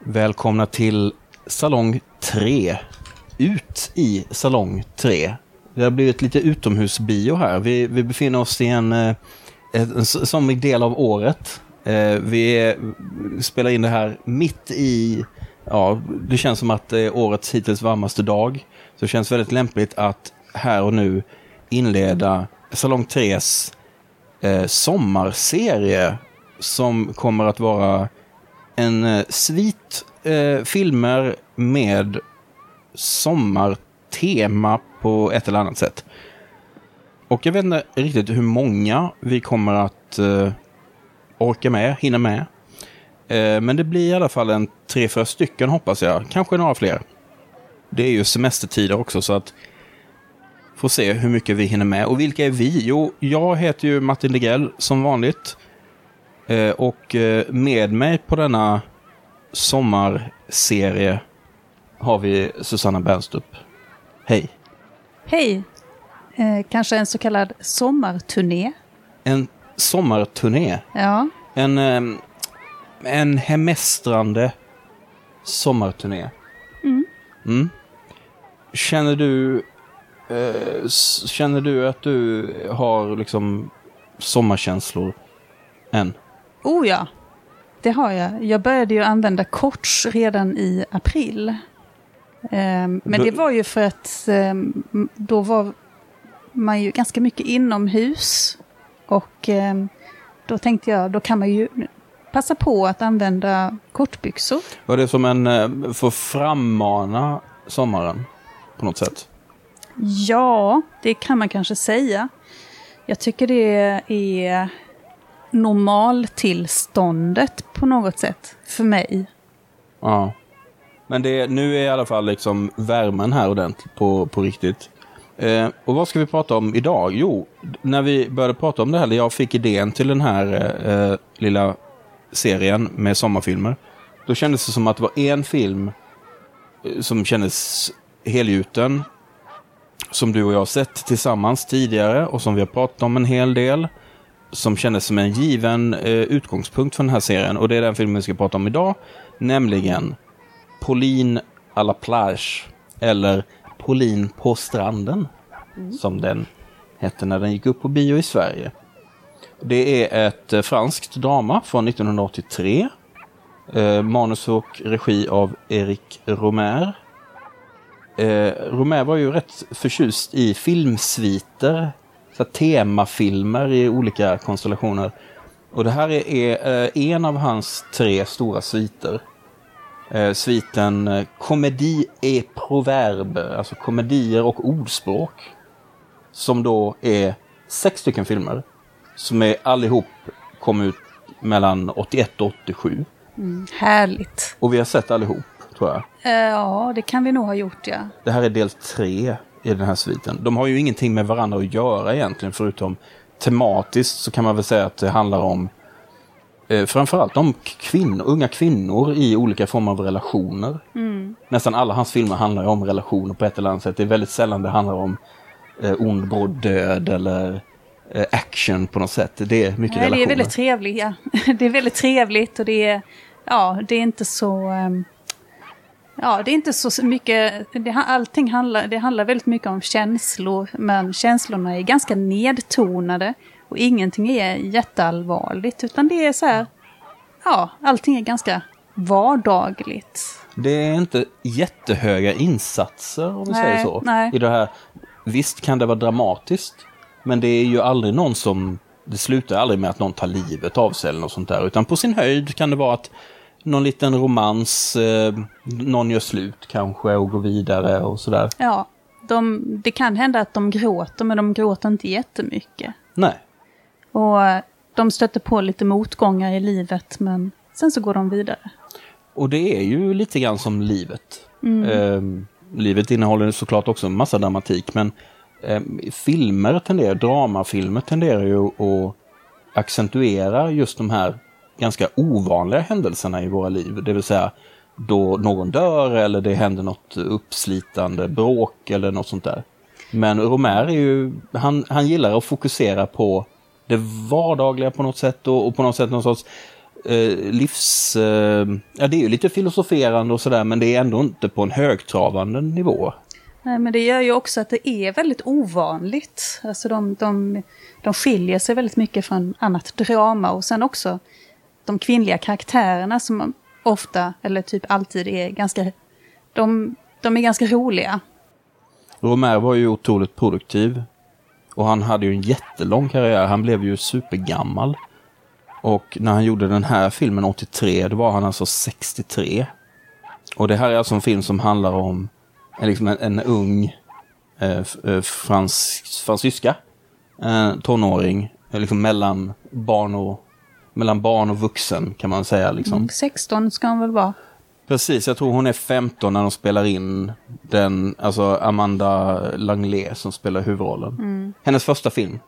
Välkomna till Salong 3. Ut i Salong 3. Det har blivit lite utomhusbio här. Vi, vi befinner oss i en, eh, en, en somrig del av året. Eh, vi är, spelar in det här mitt i, ja, det känns som att det är årets hittills varmaste dag. Så det känns väldigt lämpligt att här och nu inleda Salong 3s eh, sommarserie som kommer att vara en eh, svit eh, filmer med sommartema på ett eller annat sätt. Och jag vet inte riktigt hur många vi kommer att eh, orka med, hinna med. Eh, men det blir i alla fall en tre, fyra stycken hoppas jag. Kanske några fler. Det är ju semestertider också så att får se hur mycket vi hinner med. Och vilka är vi? Jo, jag heter ju Martin Degrell som vanligt. Eh, och eh, med mig på denna sommarserie har vi Susanna Bernstrup. Hej! Hej! Eh, kanske en så kallad sommarturné? En sommarturné? Ja. En, eh, en hemestrande sommarturné. Mm. Mm. Känner du eh, Känner du att du har liksom sommarkänslor än? Oh ja, det har jag. Jag började ju använda korts redan i april. Um, men det var ju för att um, då var man ju ganska mycket inomhus. Och um, då tänkte jag, då kan man ju passa på att använda kortbyxor. Var det som en, eh, för frammana sommaren på något sätt? Ja, det kan man kanske säga. Jag tycker det är normaltillståndet på något sätt för mig. Ja. Men det, nu är i alla fall liksom värmen här ordentligt på, på riktigt. Eh, och vad ska vi prata om idag? Jo, när vi började prata om det här, jag fick idén till den här eh, lilla serien med sommarfilmer. Då kändes det som att det var en film eh, som kändes helgjuten. Som du och jag har sett tillsammans tidigare och som vi har pratat om en hel del som kändes som en given eh, utgångspunkt för den här serien. Och det är den filmen vi ska prata om idag. Nämligen Pauline à la plage. Eller Pauline på stranden. Mm. Som den hette när den gick upp på bio i Sverige. Det är ett eh, franskt drama från 1983. Eh, manus och regi av Eric Romer. Eh, Romer var ju rätt förtjust i filmsviter så temafilmer i olika konstellationer. Och det här är, är eh, en av hans tre stora sviter. Eh, sviten eh, Komedi et proverbe, alltså komedier och ordspråk. Som då är sex stycken filmer. Som är allihop kom ut mellan 81 och 87. Mm, härligt. Och vi har sett allihop, tror jag. Ja, det kan vi nog ha gjort, ja. Det här är del tre i den här sviten. De har ju ingenting med varandra att göra egentligen förutom tematiskt så kan man väl säga att det handlar om eh, framförallt om kvinnor, unga kvinnor i olika former av relationer. Mm. Nästan alla hans filmer handlar om relationer på ett eller annat sätt. Det är väldigt sällan det handlar om eh, ond, bråd död eller eh, action på något sätt. Det är mycket Nej, relationer. Det är väldigt trevligt, ja. Det är väldigt trevligt och det är, ja, det är inte så... Um Ja, det är inte så mycket, det, allting handlar, det handlar väldigt mycket om känslor, men känslorna är ganska nedtonade och ingenting är jätteallvarligt, utan det är så här, ja, allting är ganska vardagligt. Det är inte jättehöga insatser, om vi nej, säger så, nej. i det här. Visst kan det vara dramatiskt, men det är ju aldrig någon som, det slutar aldrig med att någon tar livet av sig eller något sånt där, utan på sin höjd kan det vara att någon liten romans, eh, någon gör slut kanske och går vidare och sådär. Ja, de, det kan hända att de gråter, men de gråter inte jättemycket. Nej. Och de stöter på lite motgångar i livet, men sen så går de vidare. Och det är ju lite grann som livet. Mm. Eh, livet innehåller såklart också en massa dramatik, men eh, filmer tenderar, dramafilmer tenderar ju att accentuera just de här ganska ovanliga händelserna i våra liv. Det vill säga då någon dör eller det händer något uppslitande bråk eller något sånt där. Men Romer är ju, han, han gillar att fokusera på det vardagliga på något sätt och, och på något sätt någon sorts eh, livs... Eh, ja, det är ju lite filosoferande och sådär, men det är ändå inte på en högtravande nivå. Nej, men det gör ju också att det är väldigt ovanligt. Alltså de, de, de skiljer sig väldigt mycket från annat drama och sen också de kvinnliga karaktärerna som ofta, eller typ alltid, är ganska... De, de är ganska roliga. Romer var ju otroligt produktiv. Och han hade ju en jättelång karriär. Han blev ju supergammal. Och när han gjorde den här filmen 83, då var han alltså 63. Och det här är alltså en film som handlar om eh, liksom en, en ung eh, eh, frans, fransyska eh, tonåring, eh, liksom mellan barn och mellan barn och vuxen kan man säga. Liksom. Mm, 16 ska han väl vara? Precis, jag tror hon är 15 när de spelar in den, alltså Amanda Langley som spelar huvudrollen. Mm. Hennes första film.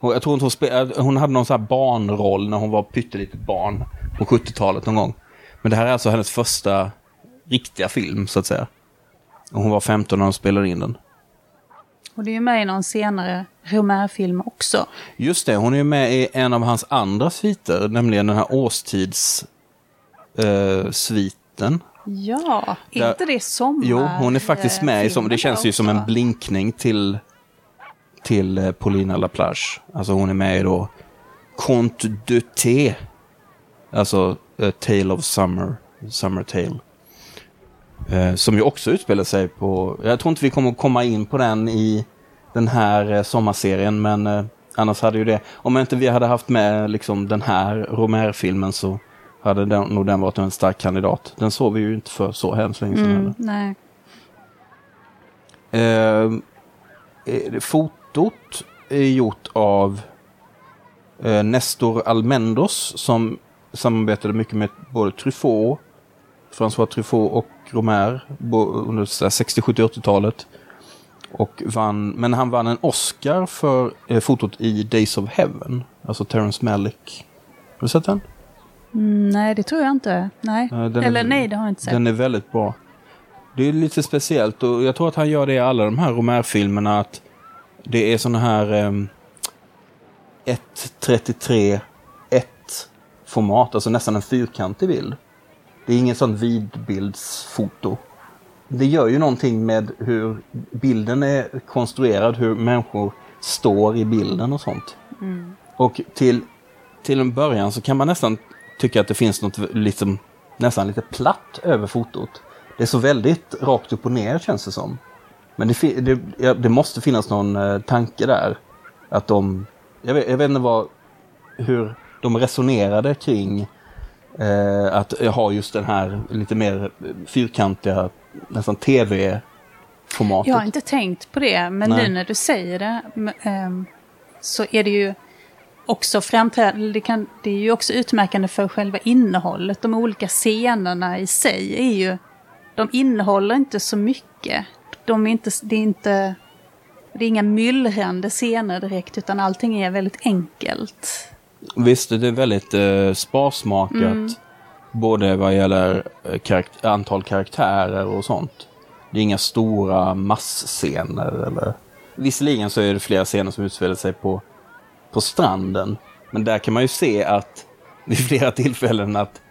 Och jag tror inte hon, spel, hon hade någon sån här barnroll när hon var pyttelitet barn på 70-talet någon gång. Men det här är alltså hennes första riktiga film så att säga. Och hon var 15 när de spelade in den. Det är ju med i någon senare Romer-film också. Just det, hon är ju med i en av hans andra sviter, nämligen den här årstidssviten. Eh, ja, Där, inte det sommar? Jo, hon är faktiskt med i sommar. Det känns ju som en blinkning till, till eh, Paulina Laplace. Alltså hon är med i då Conte de T. Alltså A Tale of Summer, Summer Tale. Eh, som ju också utspelar sig på, jag tror inte vi kommer komma in på den i den här eh, sommarserien men eh, annars hade ju det, om inte vi hade haft med liksom den här Romer-filmen så hade den, nog den varit en stark kandidat. Den såg vi ju inte för så hemskt länge sedan mm, nej. Eh, eh, fotot är gjort av eh, Nestor Almendos som samarbetade mycket med både Truffaut, François Truffaut och Romer under 60, 70, 80-talet. Och vann, men han vann en Oscar för eh, fotot i Days of Heaven. Alltså Terrence Malick. Har du sett den? Mm, nej, det tror jag inte. Nej. Uh, Eller är, nej, det har jag inte sett. Den är väldigt bra. Det är lite speciellt och jag tror att han gör det i alla de här Romer-filmerna. Att det är sådana här eh, 1.33 1 format, alltså nästan en fyrkantig bild. Det är inget sånt vidbildsfoto. Det gör ju någonting med hur bilden är konstruerad, hur människor står i bilden och sånt. Mm. Och till, till en början så kan man nästan tycka att det finns något liksom, nästan lite platt över fotot. Det är så väldigt rakt upp och ner känns det som. Men det, det, det måste finnas någon eh, tanke där. Att de, jag vet, jag vet inte vad, hur de resonerade kring Eh, att ha just den här lite mer fyrkantiga, nästan tv-formatet. Jag har inte tänkt på det, men Nej. nu när du säger det eh, så är det ju också framträdande, det, kan, det är ju också utmärkande för själva innehållet. De olika scenerna i sig är ju, de innehåller inte så mycket. De är inte, det är inte, det är inga myllrande scener direkt, utan allting är väldigt enkelt. Visst, det är väldigt eh, sparsmakat. Mm. Både vad gäller eh, karakt antal karaktärer och sånt. Det är inga stora massscener. Eller... Visserligen så är det flera scener som utspelar sig på, på stranden. Men där kan man ju se att vid flera tillfällen att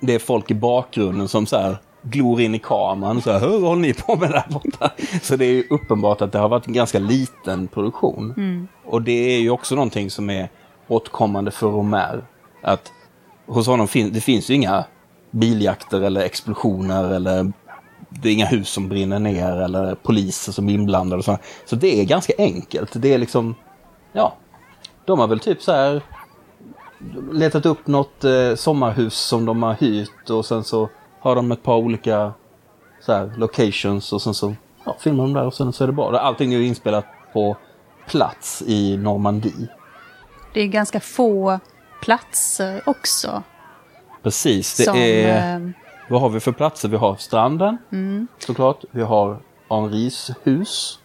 det är folk i bakgrunden som så här glor in i kameran. Så här, vad håller ni på med där borta? Så det är ju uppenbart att det har varit en ganska liten produktion. Mm. Och det är ju också någonting som är återkommande för Romer. Att hos honom fin det finns ju inga biljakter eller explosioner eller det är inga hus som brinner ner eller poliser som är inblandade. Och så. så det är ganska enkelt. Det är liksom, ja, de har väl typ så här letat upp något eh, sommarhus som de har hyrt och sen så har de ett par olika så här, locations och sen så ja, filmar de där och sen så är det bra. Allting är ju inspelat på plats i Normandie. Det är ganska få platser också. Precis, det som, är... Eh, vad har vi för platser? Vi har stranden, mm. såklart. Vi har Henris hus.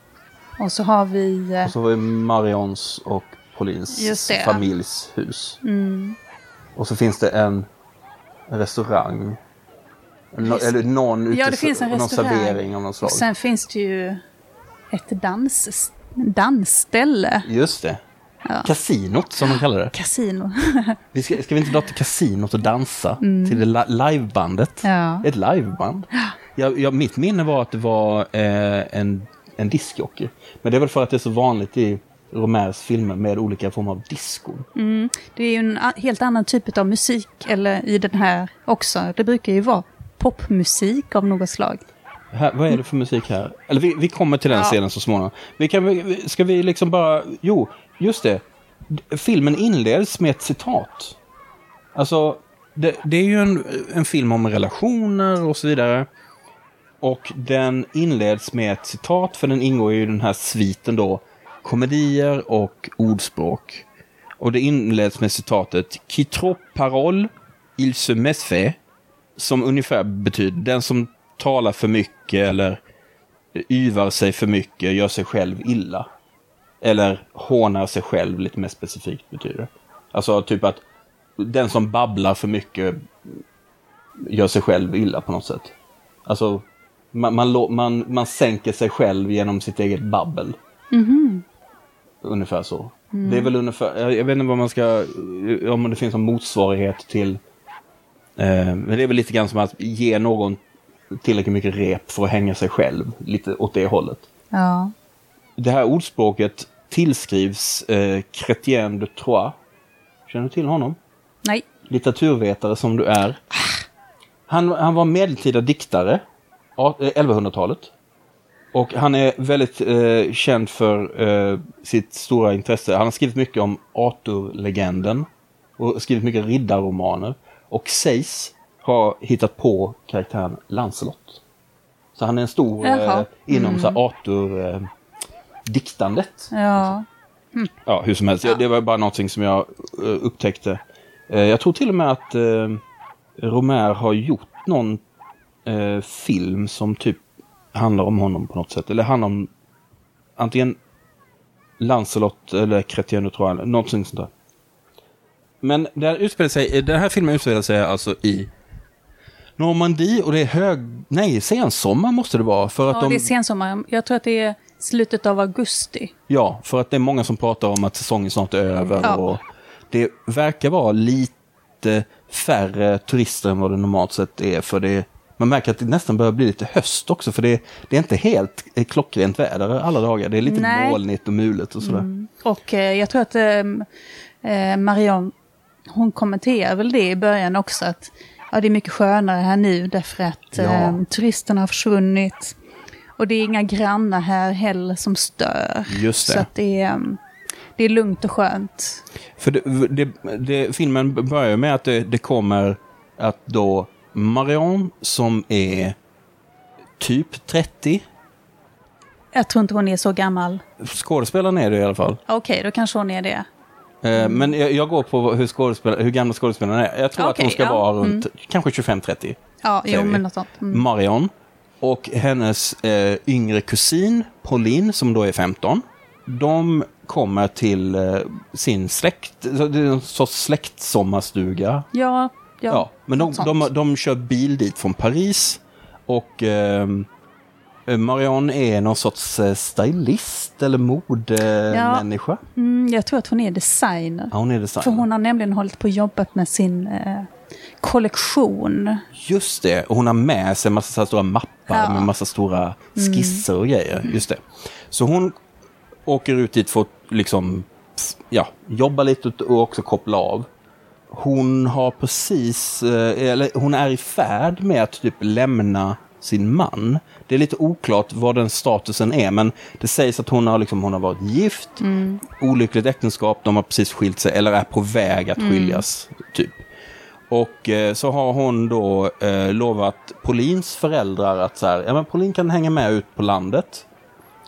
Och så har vi... Eh, och så har vi Marions och Paulins familjs hus. Mm. Och så finns det en restaurang. No, eller någon, utes, ja, det finns en någon servering av något slag. Och sen finns det ju ett dans, dansställe. Just det. Kasinot som de kallar det. Kasino. Vi ska, ska vi inte dra till kasinot och dansa till det li- livebandet? Ja. Ett liveband. Jag, jag, mitt minne var att det var eh, en, en discjockey. Men det är väl för att det är så vanligt i Romers filmer med olika former av diskon. Det är ju en helt annan typ av musik, eller i den här också. Det brukar ju vara popmusik av något slag. Här, vad är det för musik här? Eller vi, vi kommer till den Ja. scenen så småningom. Vi kan, ska vi liksom bara... Jo, just det. Filmen inleds med ett citat. Alltså, det, det är ju en, en film om relationer och så vidare. Och den inleds med ett citat, för den ingår ju i den här sviten då. Komedier och ordspråk. Och det inleds med citatet Qui trop parole, il se méfait. Som ungefär betyder den som talar för mycket eller yvar sig för mycket gör sig själv illa. Eller hånar sig själv lite mer specifikt betyder. Alltså typ att den som babblar för mycket gör sig själv illa på något sätt. Alltså man, man, man, man sänker sig själv genom sitt eget babbel. Ungefär så. Det är väl ungefär, jag vet inte vad man ska, om det finns en motsvarighet till Eh, men det är väl lite grann som att ge någon tillräckligt mycket rep för att hänga sig själv. Lite åt det hållet. Ja. Det här ordspråket tillskrivs eh, Chrétien de Troyes. Känner du till honom? Nej. Litteraturvetare som du är. Han, han var medeltida diktare, a- eh, 1100-talet. Och han är väldigt eh, känd för eh, sitt stora intresse. Han har skrivit mycket om Arthur-legenden och skrivit mycket riddarromaner. Och sägs ha hittat på karaktären Lancelot. Så han är en stor eh, inom så här Arthur-diktandet. Ja. Ja, hur som helst. Det var bara någonting som jag eh, upptäckte. Eh, jag tror till och med att uh, Romer har gjort någon eh, film som typ handlar om honom på något sätt. Eller handlar om antingen Lancelot eller Chrétien de Troyes, någonting sånt där. Men det här utspelar sig, den här filmen utspelar sig alltså i Normandie och det är hög... Nej, sensommar måste det vara. För att ja, de, det är sensommar. Jag tror att det är slutet av augusti. Ja, för att det är många som pratar om att säsongen snart är över. Ja. Och det verkar vara lite färre turister än vad det normalt sett är. För det, man märker att det nästan börjar bli lite höst också. För det, det är inte helt eh, klockrent väder alla dagar. Det är lite Nej. molnigt och mulet och sådär. Och eh, jag tror att eh, eh, Marion, hon kommenterar väl det i början också. Att ja, det är mycket skönare här nu därför att Ja. eh, turisterna har försvunnit. Och det är inga grannar här heller som stör. Just det. Så att det är, mm, det är lugnt och skönt. För det, det, det, filmen börjar med att det, kommer att då Marion som är typ 30. Jag tror inte hon är så gammal. Skådespelaren är det i alla fall. Okej, då kanske hon är det. Eh, Men jag, jag går på hur, skådespel, hur gamla skådespelarna är. Jag tror att Okej, hon ska ja. vara runt kanske 25-30. Ja, jo, men något sånt. Mm. Marion och hennes eh, yngre kusin Pauline som då är 15. De kommer till eh, sin släkt, det är en sorts släktsommarstuga. Ja, ja. Ja, men de, de, de kör bil dit från Paris. Och ehm, eh, Marion är någon sorts eh, stylist eller modemänniska. Mm, jag tror att hon är designer. Ja, hon är designer. För hon har nämligen hållit på och jobbat med sin eh, kollektion. Just det, och hon har med sig en massa så stora mappar Ja. Mm. med massa stora skisser och grejer. Just det. Så hon åker ut dit för att liksom, ja, jobba lite och också koppla av. Hon har precis, eh, eller hon är i färd med att typ lämna sin man. Det är lite oklart vad den statusen är, men det sägs att hon har, liksom, hon har varit gift, olyckligt äktenskap, de har precis skilt sig eller är på väg att skiljas. typ. Och eh, så har hon då eh, lovat Paulins föräldrar att så här, ja men Pauline kan hänga med ut på landet.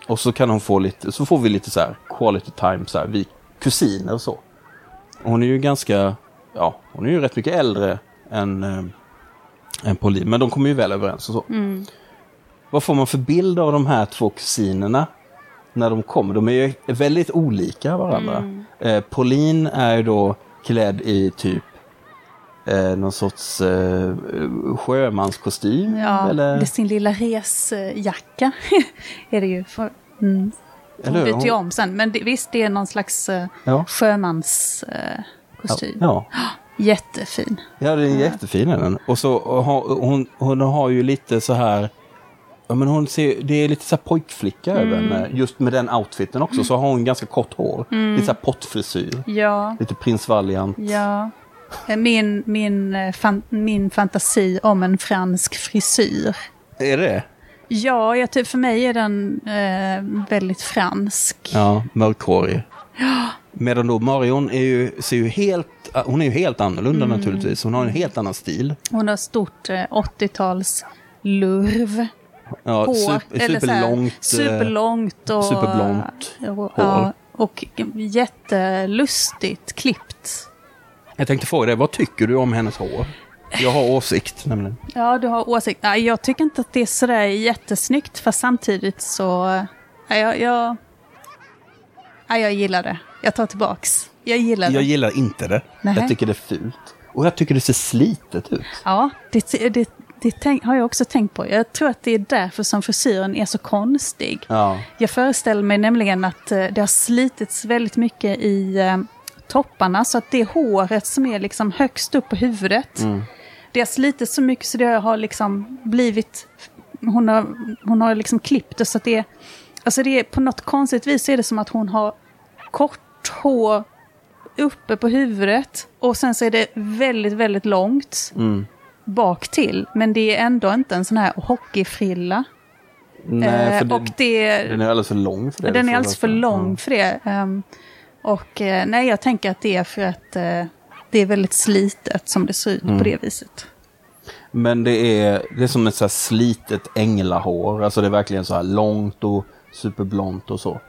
Och så kan hon få lite, så får vi lite så här quality time, så här, vi kusiner och så. Hon är ju ganska, ja, hon är ju rätt mycket äldre än, eh, än Pauline, men de kommer ju väl överens och så. Vad får man för bild av de här två kusinerna när de kommer? De är ju väldigt olika varandra. Eh, Pauline är ju då klädd i typ eh, någon sorts eh, sjömanskostym. Ja, eller? det är sin lilla resjacka. är det ju. För, mm. Hon byter ju om sen. Men det, visst, det är någon slags uh, Ja. sjömanskostym. Uh, kostym. Ja. Jättefin. Ja, det är jättefin den. Och så och hon, hon har ju lite så här... Ja, men hon ser, det är lite så här pojkflicka över henne. Just med den outfiten också så har hon ganska kort hår. Lite så här pottfrisyr. Ja, Lite prins Valiant. ja. Eh, Min, min, eh, fan, min fantasi om en fransk frisyr. Är det? Ja, jag, för mig är den eh, väldigt fransk. Ja, mörkhårig. Medan då Marion är ju, ser ju helt, hon är ju helt annorlunda naturligtvis. Hon har en helt annan stil. Hon har stort eh, 80-tals lurv. Ja, Hår. super, superlångt. eh, Superlångt och... superblont hår. ja, och jättelustigt klippt. Jag tänkte fråga dig, vad tycker du om hennes hår? Jag har åsikt nämligen. Ja, du har åsikt. Nej, jag tycker inte att det är sådär jättesnyggt, fast samtidigt så... Ja, jag, jag, ja, jag gillar det. Jag tar tillbaks. Jag gillar det. Jag gillar inte det. Nej. Jag tycker det är fult. Och jag tycker det ser slitet ut. Ja, det, det, det tänk, har jag också tänkt på. Jag tror att det är därför som frisyren är så konstig. Ja. Jag föreställer mig nämligen att eh, det har slitits väldigt mycket i eh, topparna, så att det håret som är liksom högst upp på huvudet, Mm. det har slitits så mycket så det har liksom blivit... Hon har, hon har liksom klippt det så att det. Alltså det är på något konstigt vis är det som att hon har kort hår uppe på huvudet och sen så är det väldigt, väldigt långt Mm. bak till. Men det är ändå inte en sån här hockeyfrilla. Nej, Eh, för det, och det, den är alldeles för lång för det. den är Så alldeles för därför- lång för det. Ehm, och eh, nej, jag tänker att det är för att eh, det är väldigt slitet som det ser ut Mm. på det viset. Men det är, det är som ett så slitet änglahår. Alltså det är verkligen så här långt och superblont och så.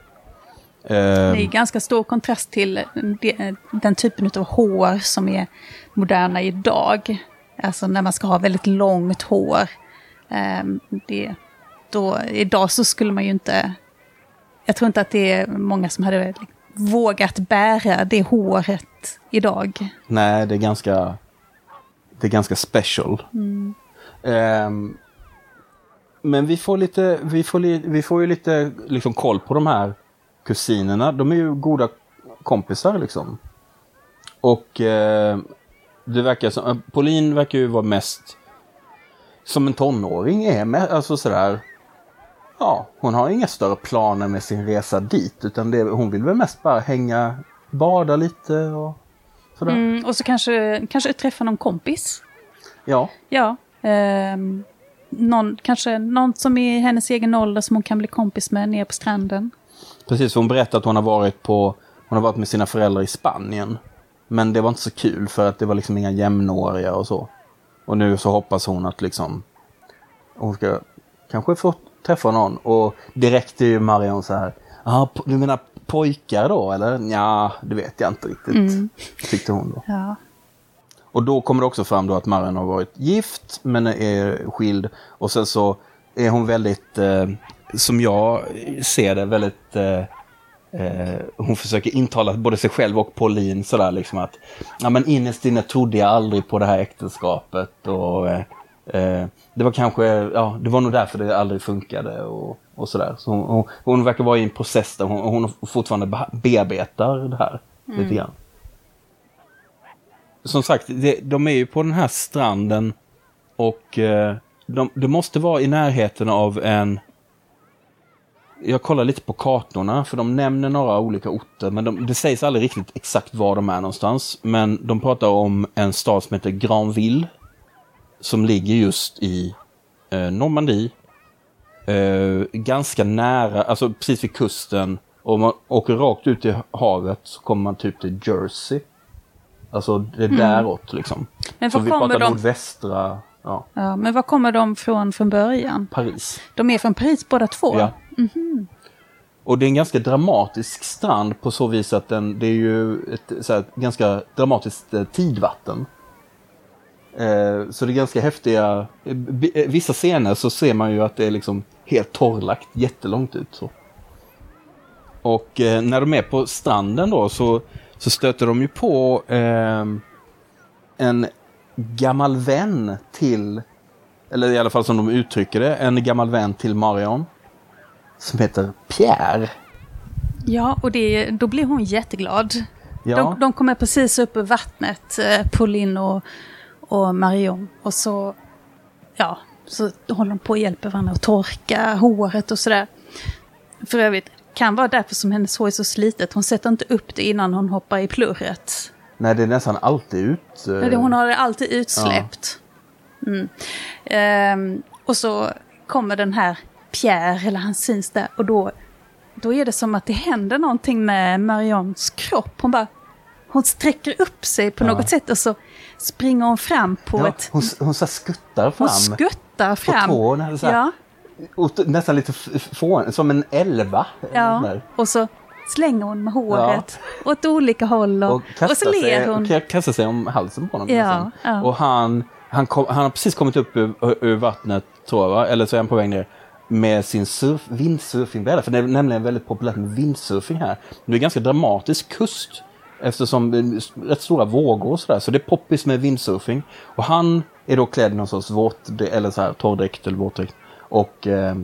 Det är Eh, ganska stor kontrast till det, den typen av hår som är moderna idag. Alltså när man ska ha väldigt långt hår. Ehm, det, då, idag så skulle man ju inte... Jag tror inte att det är många som hade vågat bära det håret idag. nej, det är ganska, det är ganska special. Mm. Um, men vi får, lite, vi, får li, vi får ju lite liksom, koll på de här kusinerna. De är ju goda kompisar liksom. Och eh, det verkar som, eh, Pauline verkar ju vara mest som en tonåring är med, alltså sådär. Ja, hon har inga större planer med sin resa dit utan det, hon vill väl mest bara hänga, bada lite och sådär. Mm, och så kanske, kanske träffa någon kompis. Ja, Ja. ehm, någon, kanske någon som är i hennes egen ålder som hon kan bli kompis med nere på stranden. precis. För hon berättade att hon har varit på, hon har varit med sina föräldrar i Spanien. Men det var inte så kul för att det var liksom inga jämnåriga och så. Och nu så hoppas hon att liksom hon ska kanske få träffa någon. Och direkt är ju Marion så här. Po- du menar pojkar då eller? Ja, det vet jag inte riktigt. Tyckte hon då. Ja. Och då kommer det också fram då att Marion har varit gift men är skild. Och sen så är hon väldigt, eh, som jag ser det, väldigt... Eh, eh, hon försöker intala både sig själv och Pauline sådär liksom att ja men innerst inne trodde jag aldrig på det här äktenskapet och eh, eh, det var kanske, ja det var nog därför det aldrig funkade och, och sådär. Så hon, hon, hon verkar vara i en process där hon, hon fortfarande bearbetar det här lite grann som sagt, det, de är ju på den här stranden och eh, de, det måste vara i närheten av en... Jag kollar lite på kartorna för de nämner några olika orter men de, det sägs aldrig riktigt exakt var de är någonstans. Men de pratar om en stad som heter Granville som ligger just i eh, Normandie. Eh, ganska nära, alltså precis vid kusten. Och om man åker rakt ut i havet så kommer man typ till Jersey. Alltså det är däråt liksom. Mm. Men Så vi pratar de- nordvästra, ja, Ja, men var kommer de från från början? Paris. De är från Paris båda två? Ja. Och det är en ganska dramatisk strand på så vis att den, det är ju ett här, ganska dramatiskt eh, tidvatten. Eh, så det är ganska häftiga, eh, eh, vissa scener så ser man ju att det är liksom helt torrlagt jättelångt ut. Så. Och eh, när de är på stranden då så, så stöter de ju på ehm, en gammal vän till, eller i alla fall som de uttrycker det, en gammal vän till Marion som heter Pierre. Ja, och det, då blir hon jätteglad. Ja. De, de kommer precis upp ur vattnet, eh, Pauline och, och Marion. Och så, ja, så håller de på och hjälper varandra att torka håret och sådär. För övrigt, kan vara därför som hennes hår är så slitet. Hon sätter inte upp det innan hon hoppar i plurret. Nej, det är nästan alltid ut... eh, Ja, det- Hon har det alltid utsläppt. Mm. Ehm, och så kommer den här Pierre, eller han syns där. Och då, då är det som att det händer någonting med Marions kropp. Hon bara... Hon sträcker upp sig på Ja. något sätt och så springer hon fram på ja, ett... hon, hon så skuttar fram. Hon skuttar fram. tårna, så här. ja, och nästan lite fån, som en elva. ja. Och så slänger hon med håret åt olika håll. Och, Och och, så ler sig, hon. och kastar sig om halsen på honom. Ja, ja. Och han, han, kom, han har precis kommit upp ur, ur vattnet, tror jag, va? eller så är han på väg ner med sin surf, windsurfingbräda. För det är nämligen väldigt populärt med windsurfing här. Det är ganska dramatisk kust eftersom det är rätt stora vågor och sådär. Så det är poppis med windsurfing. Och han är då klädd i någon sorts våt, eller så här, torrdräkt eller våtdräkt. Och eh,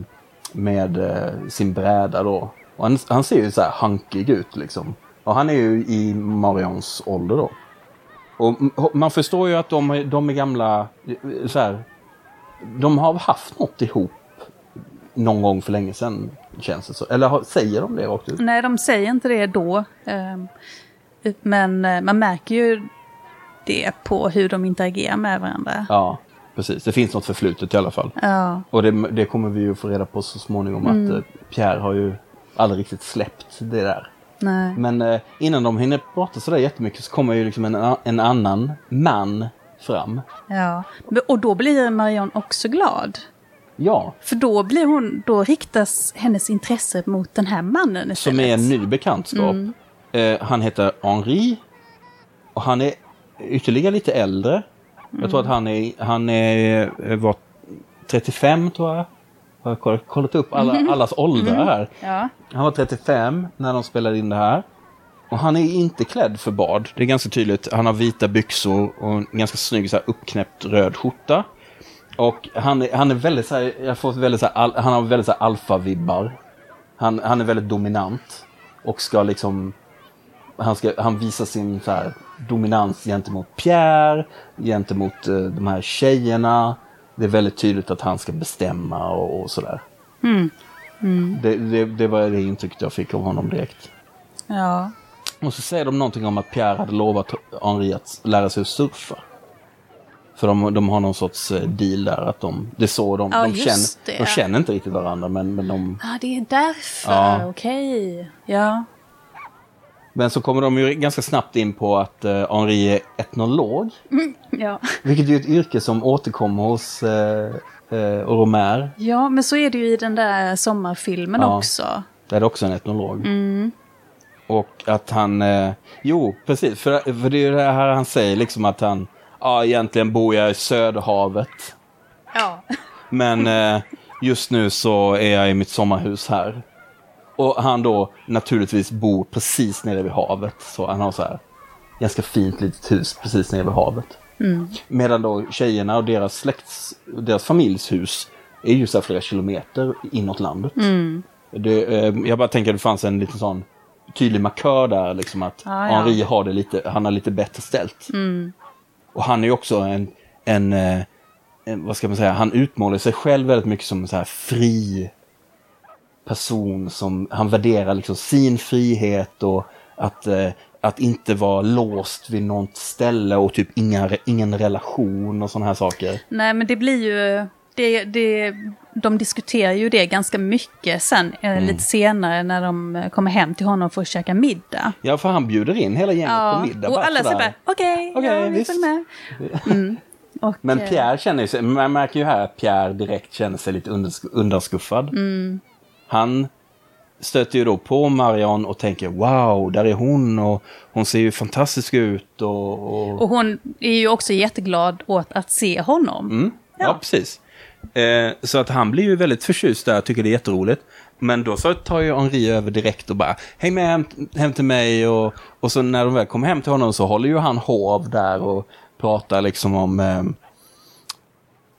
med eh, sin bräda då. Och han, han ser ju så här hankig ut liksom. Och han är ju i Marions ålder då. Och man förstår ju att de, är- de är gamla, eh, så här, de har haft något ihop någon gång för länge sedan, känns det så. Eller säger de det rakt ut? Nej, de säger inte det då. Ehm, men eh, man märker ju det på hur de interagerar med varandra. Ja, precis. Det finns något förflutet i alla fall. Ja, Och det, det kommer vi ju få reda på så småningom att eh, Pierre har ju aldrig riktigt släppt det där. nej. Men eh, innan de hinner prata sådär jättemycket så kommer ju liksom en, en annan man fram. Ja. Och då blir Marion också glad. Ja, För då blir hon, då riktas hennes intresse mot den här mannen istället. som är en ny bekantskap. Eh, han heter Henri. Och han är ytterligare lite äldre. Jag tror att han är, han är, eh, var 35 tror jag. Jag har kollat- upp alla, allas åldrar här. Ja. Han var 35 när de spelade in det här. Och han är inte klädd för bad. Det är ganska tydligt. Han har vita byxor och en ganska snygg så här, uppknäppt röd skjorta. Och han är, han är väldigt så här, jag får väldigt så här, al, han har väldigt så här alfa-vibbar. Han, han är väldigt dominant. Och ska liksom, han, ska, han visar sin så här, dominans gentemot Pierre, gentemot eh, de här tjejerna. Det är väldigt tydligt att han ska bestämma och, och sådär. Det, det, det var det intrycket jag fick av honom direkt. ja. Och så säger de någonting om att Pierre hade lovat Henri att lära sig att surfa. För de, de har någon sorts eh, deal där att de, det är så de, Ja, de, känner, det. de känner inte riktigt varandra men, men de, Ah, det är därför, Ja. okej. Ja. Men så kommer de ju ganska snabbt in på att eh, Henri är etnolog. Ja. Vilket är ett yrke som återkommer hos eh, eh, Romer. ja, men så är det ju i den där sommarfilmen Ja. också. Där är det också en etnolog. Och att han, eh, jo precis, för, för det är ju det här han säger liksom att han, ja egentligen bor jag i Söderhavet. Ja. Men eh, just nu så är jag i mitt sommarhus här. Och han då naturligtvis bor precis nere vid havet. Så han har så här ganska fint litet hus precis nere vid havet. Medan då tjejerna och deras släkts, deras familjs hus är ju så här flera kilometer inåt landet. Det, eh, jag bara tänker att det fanns en liten sån tydlig markör där liksom att Ja, ja. Henri har det lite, han har lite bättre ställt. Och han är ju också en, en, eh, en, vad ska man säga, han utmålar sig själv väldigt mycket som en så här fri person som, han värderar liksom sin frihet och att, eh, att inte vara låst vid något ställe och typ inga, ingen relation och sådana här saker. Nej, men det blir ju... Det, det, de diskuterar ju det ganska mycket sen, eh, Mm. lite senare när de kommer hem till honom för att käka middag. Ja, för han bjuder in hela gänget på middag. och alla säger bara okej, Okej, ja, vi följer med. Mm. Och, Men eh, Pierre känner sig, man märker ju här att Pierre direkt känner sig lite undersk- undanskuffad. Mm. Han stöter ju då på Marion och tänker wow, där är hon och hon ser ju fantastisk ut och... och... Och hon är ju också jätteglad åt att se honom. Mm, ja. Ja. precis. Eh, så att han blir ju väldigt förtjust där, tycker det är jätteroligt. Men då så tar ju Henri över direkt och bara häng med hem, hem till mig och, och så när de väl kommer hem till honom så håller ju han hov där och pratar liksom om eh,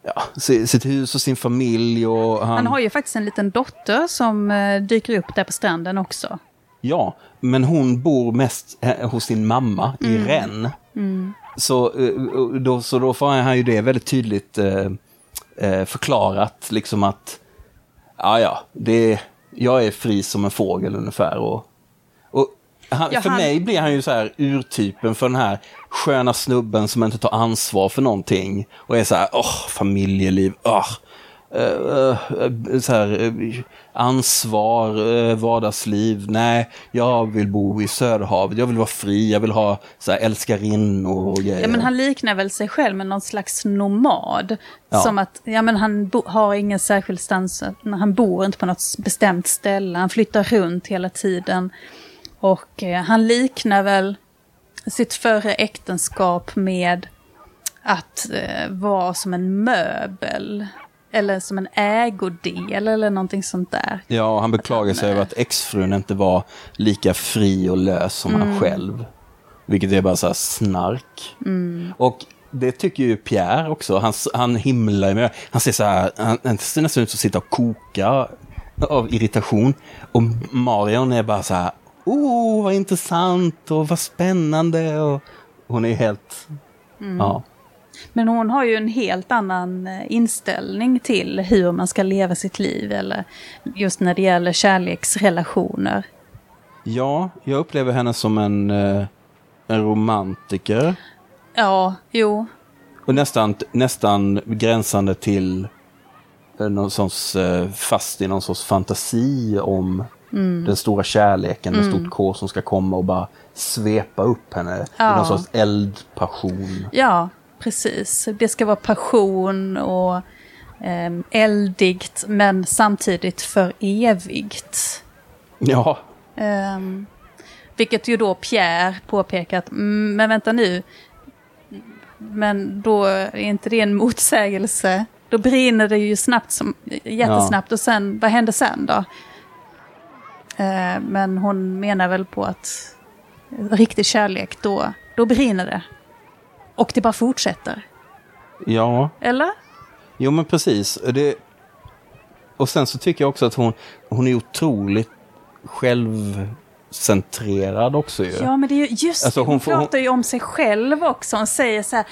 ja, si- sitt hus och sin familj och han... Han har ju faktiskt en liten dotter som eh, dyker upp där på stranden också. Ja, men hon bor mest eh, hos sin mamma i Rennes. Så, eh, då, så då får han ju det väldigt tydligt eh, förklarat, liksom att ja, ja, det, jag är fri som en fågel ungefär. Och han, Ja, för han- mig blir han ju så här urtypen för den här sköna snubben som inte tar ansvar för någonting och är så här, åh, familjeliv, åh. eh, eh, så här, eh, ansvar, vardagsliv. Nej, jag vill bo i Söderhavet. Jag vill vara fri. Jag vill ha så här, älskarinnor och grejer. Ja, men han liknar väl sig själv med någon slags nomad. Ja. Som att, ja men han har ingen särskild stans, han bor inte på något bestämt ställe, han flyttar runt hela tiden. Och eh, han liknar väl sitt förra äktenskap med att eh, vara som en möbel. Eller som en ägodel eller någonting sånt där. Ja, han beklagar sig över att exfrun inte var lika fri och lös som han själv. Vilket är bara så snark. Och det tycker ju Pierre också. Han, han himlar med Han ser så här, han, han ser nästan ut som att sitta och koka av irritation. Och Marion är bara så här, oh vad intressant och vad spännande. Och hon är helt, ja. Men hon har ju en helt annan eh, inställning till hur man ska leva sitt liv. Eller just när det gäller kärleksrelationer. Ja, jag upplever henne som en, eh, en romantiker. Ja, jo. Och nästan, nästan gränsande till eh, någon sorts, fast i någon sorts fantasi om den stora kärleken med stort K som ska komma och bara svepa upp henne i Ja. någon sorts eldpassion. Ja, precis. Det ska vara passion och eh, eldigt men samtidigt för evigt. Ja, Ehm, vilket ju då Pierre påpekat, "Mm, men vänta nu. Men då är inte det en motsägelse. Då brinner det ju snabbt, som, jättesnabbt och sen, vad händer sen då? Eh, men hon menar väl på att riktig kärlek, då, då brinner det. Och det bara fortsätter. ja, Eller? jo men precis. Det, och sen så tycker jag också att hon, hon är otroligt självcentrerad också ju. Ja, men det är ju just Alltså, hon, hon pratar ju om sig själv också. Hon säger så här,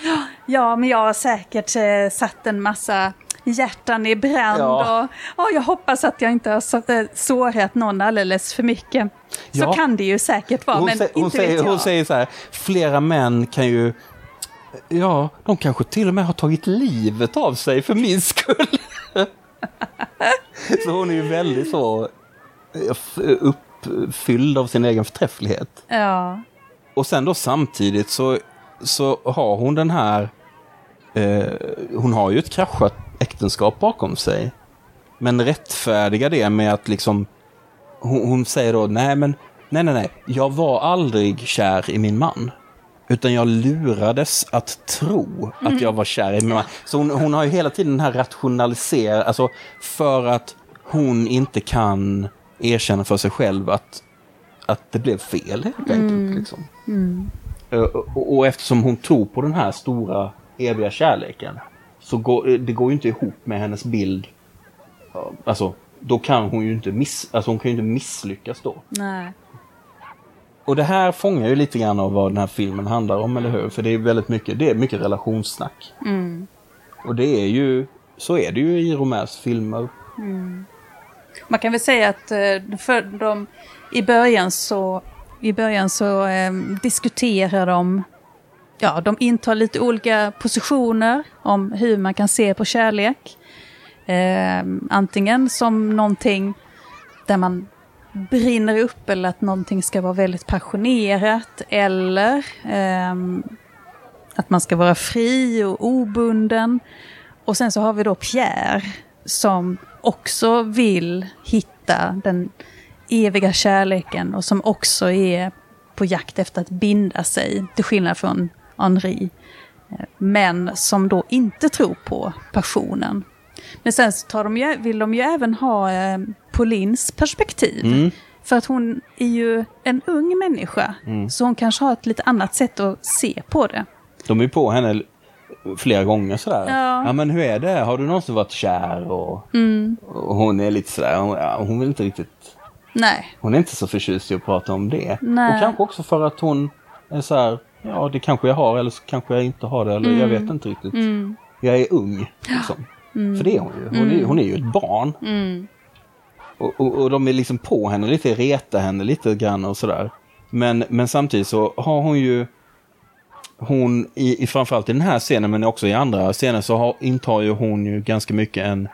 ja men jag har säkert eh, satt en massa hjärtan i brand Ja. och ja, jag hoppas att jag inte har eh, sårat någon alldeles för mycket. Så Ja. kan det ju säkert vara, hon, men inte hon, säger, vet jag. hon säger så här, flera män kan ju, ja, de kanske till och med har tagit livet av sig för min skull. så hon är ju väldigt så eh, uppfylld av sin egen förträfflighet. Ja, Och sen då samtidigt så, så har hon den här, eh, hon har ju ett kraschat äktenskap bakom sig. Men rättfärdigar det med att liksom, hon, hon säger då, nej men, nej nej nej, jag var aldrig kär i min man. Utan jag lurades att tro att jag var kär i min man. Så hon, hon har ju hela tiden den här rationalisera, alltså för att hon inte kan erkänna för sig själv att, att det blev fel helt enkelt. Liksom. Eh, Och, och eftersom hon tror på den här stora eviga kärleken så går, eh, det går ju inte ihop med hennes bild. Alltså, då kan hon ju inte, miss, alltså hon kan ju inte misslyckas då. nej. Och det här fångar ju lite grann av vad den här filmen handlar om, eller hur? För det är väldigt mycket, det är mycket relationssnack. Och det är ju, så är det ju i Romers filmer. Man kan väl säga att eh, för de, i början så, i början så eh, diskuterar de, ja, de intar lite olika positioner om hur man kan se på kärlek. Eh, antingen som någonting där man brinner upp eller att någonting ska vara väldigt passionerat eller eh, att man ska vara fri och obunden. Och sen så har vi då Pierre som också vill hitta den eviga kärleken och som också är på jakt efter att binda sig, till skillnad från Henri. Eh, Men som då inte tror på passionen. Men sen så tar de ju, vill de ju även ha eh, Paulines perspektiv. Mm. För att hon är ju en ung människa. Mm. Så hon kanske har ett lite annat sätt att se på det. De är ju på henne flera gånger sådär. Ja. ja men hur är det? Har du någonsin varit kär? Och, och hon är lite sådär, hon, hon vill inte riktigt Nej. Hon är inte så förtjust i att prata om det. Nej. Och kanske också för att hon är så här, ja det kanske jag har eller så kanske jag inte har det eller jag vet inte riktigt. Jag är ung. Liksom. För det är hon ju. Hon, är, hon är ju ett barn. Och, och, och de är liksom på henne lite, reta henne lite grann och sådär. Men, men samtidigt så har hon ju hon, i, i, framförallt i den här scenen men också i andra scener så har, intar ju hon ju ganska mycket en,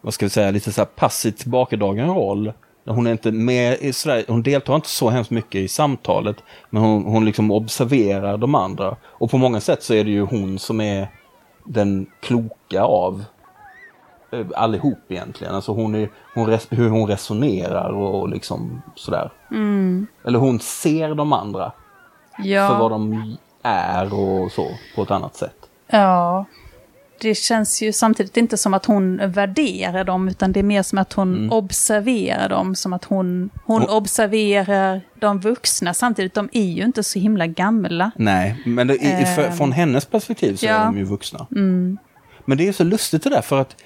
vad ska vi säga, lite så här passivt tillbakadragen roll. Hon är inte med i sådär, hon deltar inte så hemskt mycket i samtalet, men hon, hon liksom observerar de andra. Och på många sätt så är det ju hon som är den kloka av eh, allihop egentligen. Alltså hon är, hon hur hon resonerar och, och liksom sådär. Eller hon ser de andra Ja. för vad de är och så på ett annat sätt. Ja. Det känns ju samtidigt inte som att hon värderar dem, utan det är mer som att hon observerar dem, som att hon, hon Hon- observerar de vuxna. Samtidigt, de är ju inte så himla gamla. Nej, men det, i, i, för, Ehm. från hennes perspektiv så är Ja. de ju vuxna. Men det är så lustigt det där för att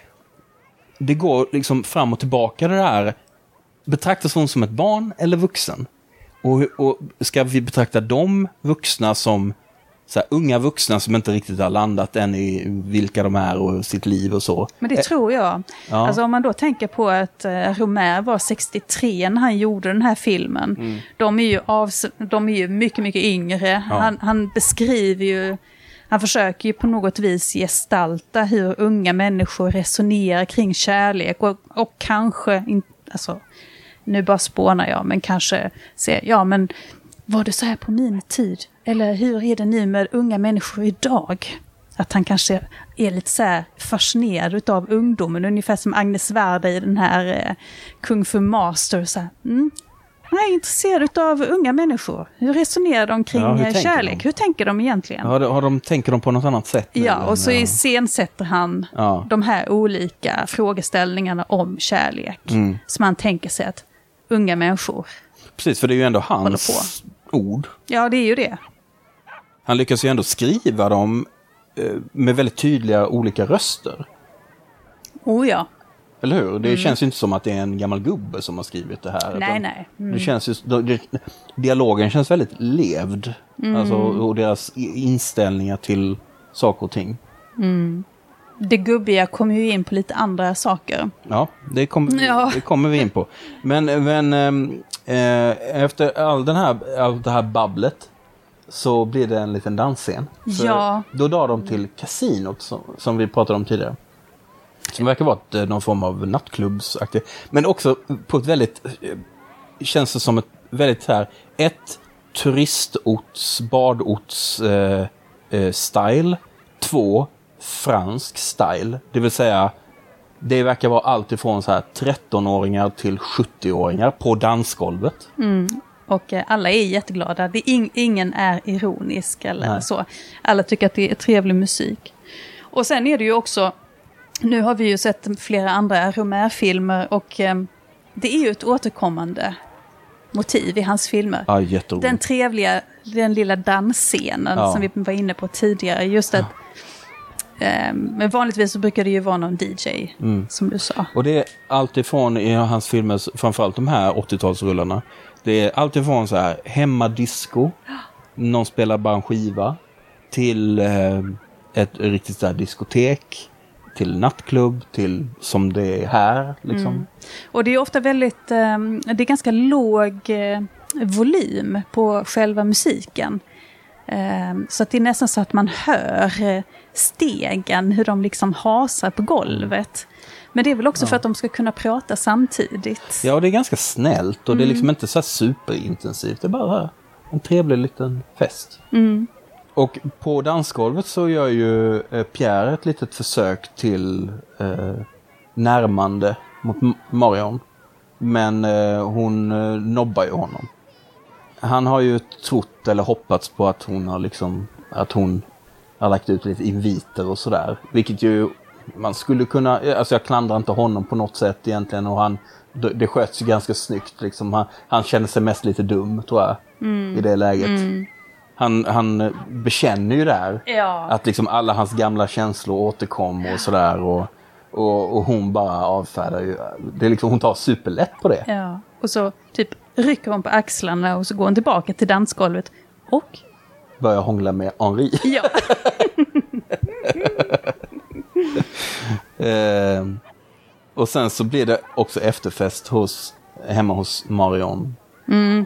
det går liksom fram och tillbaka det där. Betraktas hon som ett barn eller vuxen? Och, och ska vi betrakta de vuxna som så här, unga vuxna som inte riktigt har landat än i vilka de är och sitt liv och så? Men det Eh, tror jag. Ja. Alltså om man då tänker på att eh, Romer var 63 när han gjorde den här filmen. Mm. De, är ju avs- de är ju mycket, mycket yngre. Han, han beskriver ju, han försöker ju på något vis gestalta hur unga människor resonerar kring kärlek och, och kanske, in, alltså, nu bara spånar jag, men kanske se, ja men var det så här på min tid? Eller hur är det nu med unga människor idag? Att han kanske är lite så här fascinerad av ungdomen, ungefär som Agnes Varda i den här eh, Kung Fu Master. Så här, mm, jag är intresserad av unga människor. Hur resonerar de kring Ja, hur eh, kärlek? de? Hur tänker de egentligen? Har de, har de, tänker de på något annat sätt? Ja, och så Ja. iscensätter han Ja. de här olika frågeställningarna om kärlek. Mm. Som han tänker sig att unga människor, Precis, för det är ju ändå hans ord. ja det är ju det. Han lyckas ju ändå skriva dem eh, med väldigt tydliga olika röster. Oh ja, Eller hur? Det känns ju inte som att det är en gammal gubbe som har skrivit det här. Mm. nej nej. Det känns ju, det, dialogen känns väldigt levd. Mm. Alltså, och deras inställningar till saker och ting. Det gubbiga kommer ju in på lite andra saker. Ja, det, kom, Ja. det kommer vi in på. Men, men ehm, eh, efter all den här, allt det här babblet så blir det en liten dansscen. Ja. Då drar de till kasinot som, som vi pratade om tidigare. Som verkar vara ett, eh, någon form av nattklubbsaktigt. Men också på ett väldigt, eh, känns det som ett väldigt här, ett turistorts, badorts eh, eh, style. Två, fransk style. Det vill säga, det verkar vara allt ifrån så här 13-åringar till 70-åringar på dansgolvet. Och eh, alla är jätteglada. Det är ing- ingen är ironisk eller Nej. så. Alla tycker att det är trevlig musik. Och sen är det ju också, nu har vi ju sett flera andra Romer-filmer och eh, det är ju ett återkommande motiv i hans filmer. Ja. Den trevliga, den lilla dansscenen Ja. som vi var inne på tidigare. Just att, eh, men vanligtvis så brukar det ju vara någon DJ, Mm. som du sa. Och det är allt ifrån i hans filmer, framförallt de här 80-talsrullarna. Det är allt ifrån så här hemmadisco, någon spelar bara en skiva, till eh, ett riktigt så här diskotek, till nattklubb, till som det är här. Liksom. Mm. Och det är ofta väldigt, eh, det är ganska låg eh, volym på själva musiken. Eh, så att det är nästan så att man hör eh, stegen, hur de liksom hasar på golvet. Men det är väl också för att de ska kunna prata samtidigt. Ja, och det är ganska snällt och det är liksom inte så superintensivt. Det är bara en trevlig liten fest. Och på dansgolvet så gör ju eh, Pierre ett litet försök till eh, närmande mot Marion. Men eh, hon eh, nobbar ju honom. Han har ju trott eller hoppats på att hon har liksom, att hon har lagt ut lite inviter och sådär. Vilket ju man skulle kunna, alltså jag klandrar inte honom på något sätt egentligen och han, det sköts ju ganska snyggt liksom. Han, han känner sig mest lite dum tror jag i det läget. Han, han bekänner ju där Ja. att liksom alla hans gamla känslor återkom och sådär. Och, Och, och hon bara avfärdar ju, det är liksom, hon tar superlätt på det. Ja. Och så typ rycker hon på axlarna och så går hon tillbaka till dansgolvet. Och? Börjar hångla med Henri. Ja. Eh, och sen så blir det också efterfest hos, hemma hos Marion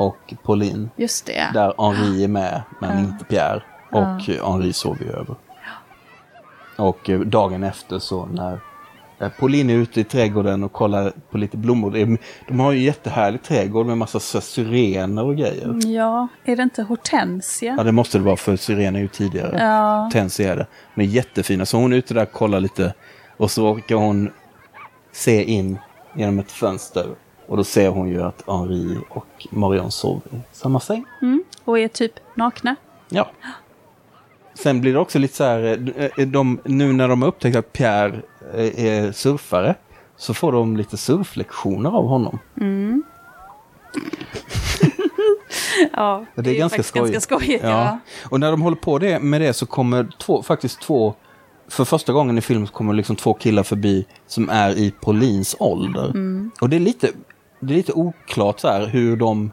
och Pauline. Just det. Där Henri är med, men inte Pierre. Och eh, Henri sover ju över. Och eh, dagen efter så när eh, Pauline är ute i trädgården och kollar på lite blommor. Är- De har ju jättehärlig trädgård med massa så syrener och grejer. Ja, är det inte hortensia? Ja, det måste det vara för syrener är ju tidigare. Ja. Tensia är det. Men jättefina. Så hon är ute där och kollar lite. Och så råkar hon se in genom ett fönster. Och då ser hon ju att Henri och Marion sover i samma säng. Mm. Och är typ nakna. Ja. Sen blir det också lite så här, eh, de, nu när de har upptäckt att Pierre eh, är surfare, så får de lite surflektioner av honom. Ja, Det är, ganska faktiskt skojigt. ganska skojigt. Ja. Och när de håller på det, med det så kommer två, faktiskt två, för första gången i filmen kommer liksom två killar förbi som är i Paulins ålder. Och det är lite, det är lite oklart så här hur de,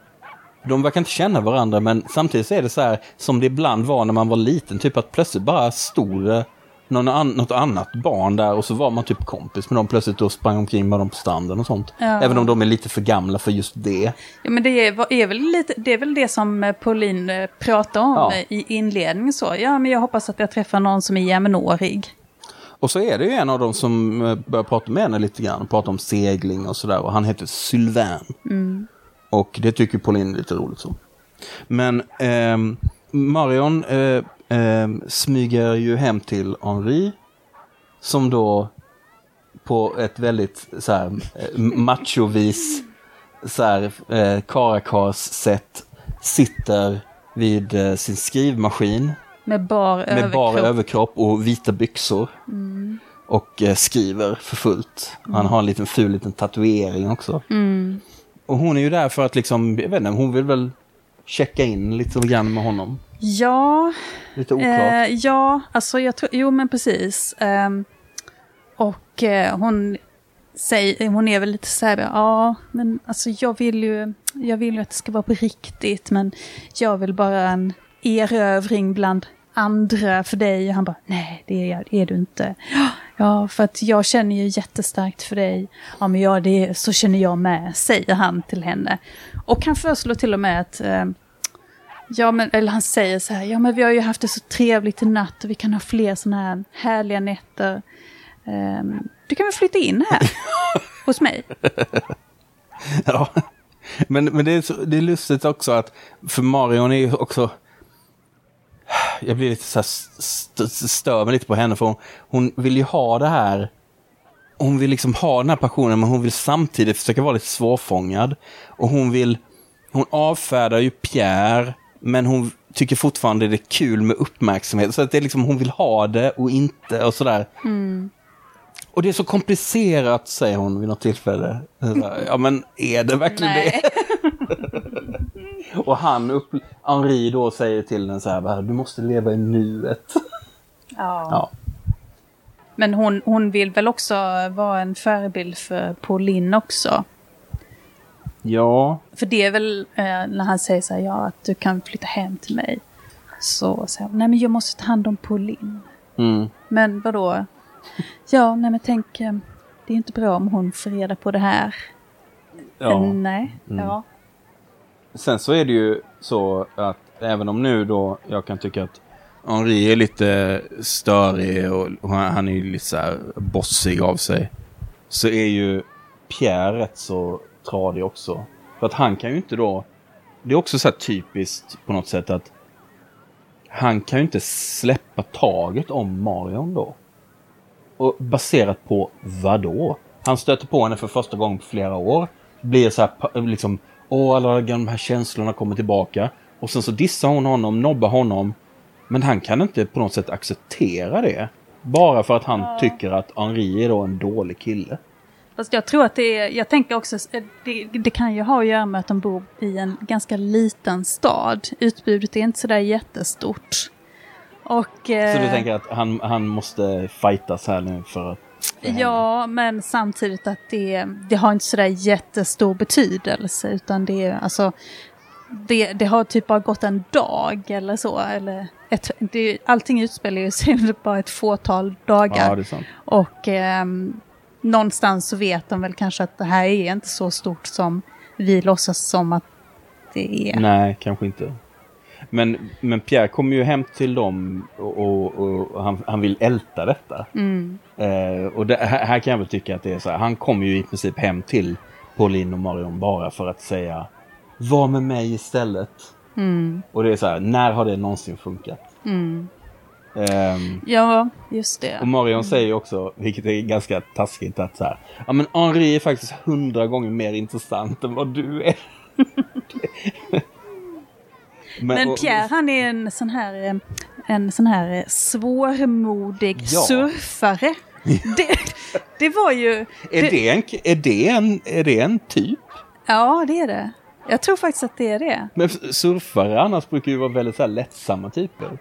de verkar inte känna varandra men samtidigt så är det så här som det ibland var när man var liten, typ att plötsligt bara stod det någon an, något annat barn där och så var man typ kompis med dem plötsligt och sprang omkring med dem på stranden och sånt. Ja. Även om de är lite för gamla för just det. Ja, men det är, är, väl lite, det är väl det som eh, Pauline eh, pratar om Ja. eh, i inledningen. Så. Ja, men jag hoppas att jag träffar någon som är jämnårig. Och så är det ju en av dem som eh, börjar prata med henne lite grann, prata om segling och sådär. Och han heter Sylvain. Och det tycker Pauline är lite roligt så. Men ehm, Marion eh, ehm, smyger ju hem till Henri. Som då på ett väldigt så här, eh, machovis, så här, eh, karakars sätt sitter vid eh, sin skrivmaskin Med bar med överkropp. bara överkropp och vita byxor. Och eh, skriver för fullt. Han har en liten ful liten tatuering också. Och hon är ju där för att liksom, jag vet inte, hon vill väl checka in lite grann med honom. Ja, Lite oklart. eh, ja, alltså jag tror, jo men precis. Ehm, och eh, hon säger, hon är väl lite så här, ja, men alltså jag vill ju, jag vill ju att det ska vara på riktigt, men jag vill bara en erövring bland andra för dig. Och han bara, nej det är, jag- är du inte. Ja, för att jag känner ju jättestarkt för dig. Ja, men ja, det så känner jag med, säger han till henne. Och han föreslår till och med att eh, Ja, men, eller han säger så här, ja men vi har ju haft det så trevligt i natt och vi kan ha fler sådana här härliga nätter. Ehm, du kan väl flytta in här hos mig? Ja. Men, men det, är så, det är lustigt också att, för Marion är ju också... Jag blir lite så här, st- stör mig lite på henne för hon, hon vill ju ha det här... Hon vill liksom ha den här passionen men hon vill samtidigt försöka vara lite svårfångad. Och hon vill... Hon avfärdar ju Pierre men hon tycker fortfarande det är kul med uppmärksamhet. Så att det är liksom, hon vill ha det och inte och sådär. Och det är så komplicerat, säger hon vid något tillfälle. Ja, men är det verkligen Nej. det? Och han, upp, Henri då säger till henne så här, du måste leva i nuet. Ja. Ja. Men hon, hon vill väl också vara en förebild för Pauline också. Ja. För det är väl eh, när han säger så här, ja att du kan flytta hem till mig. Så säger han, nej men jag måste ta hand om Pauline. Mm. Men vadå? Ja, nej men tänk, eh, det är inte bra om hon får reda på det här. ja. Eh, nej, ja. Sen så är det ju så att även om nu då jag kan tycka att Henri är lite störig och och han är ju lite så här bossig av sig. Så är ju Pierre rätt så tradig också. För att han kan ju inte då... Det är också så typiskt på något sätt att han kan ju inte släppa taget om Marion då. Och baserat på vad då? Han stöter på henne för första gången på flera år. Blir så här liksom, åh alla de här känslorna kommer tillbaka. Och sen så dissar hon honom, nobbar honom. Men han kan inte på något sätt acceptera det. Bara för att han tycker att Henri är då en dålig kille. Fast jag tror att det är, jag tänker också, eh, det, det kan ju ha att göra med att de bor i en ganska liten stad. Utbudet är inte sådär jättestort. Och... Så eh, du tänker att han, han måste fightas här nu för att... Ja, men samtidigt att det, det har inte sådär jättestor betydelse. Utan det är alltså... Det, det har typ bara gått en dag eller så. Eller ett, det, allting utspelar ju sig under bara ett fåtal dagar. Ja. Och ehm, någonstans så vet de väl kanske att det här är inte så stort som vi låtsas som att det är. Nej, kanske inte. Men, men Pierre kommer ju hem till dem och, och, och han, han vill älta detta. Mm. Eh, och det, här, kan jag väl tycka att det är så här. Han kommer ju i princip hem till Pauline och Marion bara för att säga Var med mig istället. Mm. Och det är så här, när har det någonsin funkat? Mm. Ehm, Ja, just det. och Marion säger ju också, vilket är ganska taskigt, att så här, ja men Henri är faktiskt hundra gånger mer intressant än vad du är. Men och- Pierre han är en sån här, en sån här svårmodig Ja. surfare. Det, det var ju... Är det, en, är, det en, är det en typ? Ja, det är det. Jag tror faktiskt att det är det. Men surfare annars brukar ju vara väldigt så här lättsamma typer.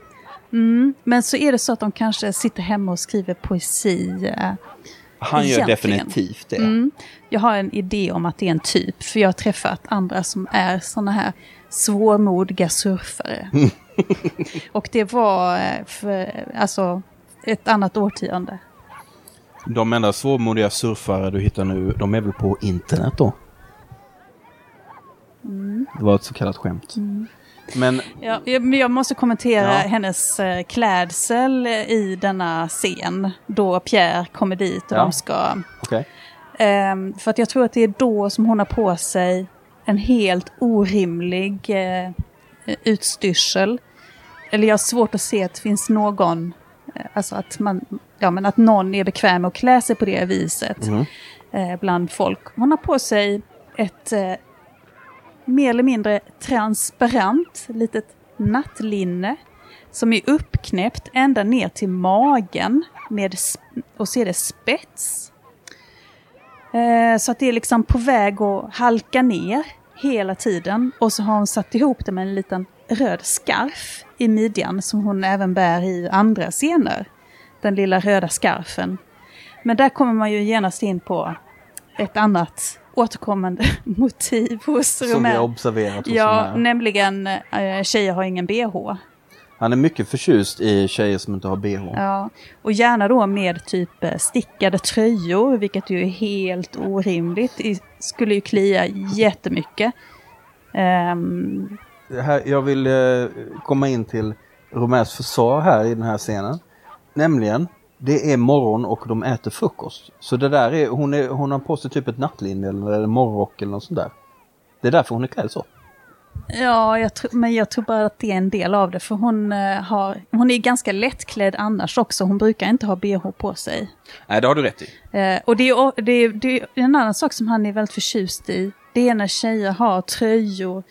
Mm. Men så är det så att de kanske sitter hemma och skriver poesi. eh. Han gör definitivt det. Mm. Jag har en idé om att det är en typ, för jag har träffat andra som är såna här svårmodiga surfare. och det var eh, för, alltså, ett annat årtionde. De enda svårmodiga surfare du hittar nu, de är väl på internet då? Det var ett så kallat skämt. Men Ja, jag- måste kommentera Ja. hennes eh, klädsel i denna scen. Då Pierre kommer dit och Ja. de ska... okej. Ehm, för att jag tror att det är då som hon har på sig en helt orimlig eh, utstyrsel. Eller jag har svårt att se att det finns någon... eh, Alltså att, man, ja, men att någon är bekväm med att klä sig på det viset Mhm. eh, bland folk. Hon har på sig ett eh, mer eller mindre transparent litet nattlinne som är uppknäppt ända ner till magen med, och så är det spets. Eh, så att det är liksom på väg att halka ner hela tiden. Och så har hon satt ihop det med en liten röd skarf i midjan som hon även bär i andra scener. Den lilla röda skarfen. Men där kommer man ju genast in på ett annat återkommande motiv hos Som vi Romero. har observerat hos Ja, här. nämligen eh, tjejer har ingen bh. Han är mycket förtjust i tjejer som inte har bh. Ja, och gärna då med typ eh, stickade tröjor, vilket ju är helt orimligt. Det skulle ju klia jättemycket. Det Här, jag vill eh, komma in till Romers försvar här i den här scenen. Nämligen, det är morgon och de äter frukost. Så det där är, hon, är, hon har på sig typ ett nattlinne eller, morgonrock eller något sånt där. Det är därför hon är klädd så. ja, jag tror, men jag tror bara att det är en del av det. För hon, eh, har, hon är ganska lättklädd annars också. Hon brukar inte ha bh på sig. Nej, det har du rätt i. Eh, och det är, det, är, det är en annan sak som han är väldigt förtjust i. Det är när tjejer har tröjor,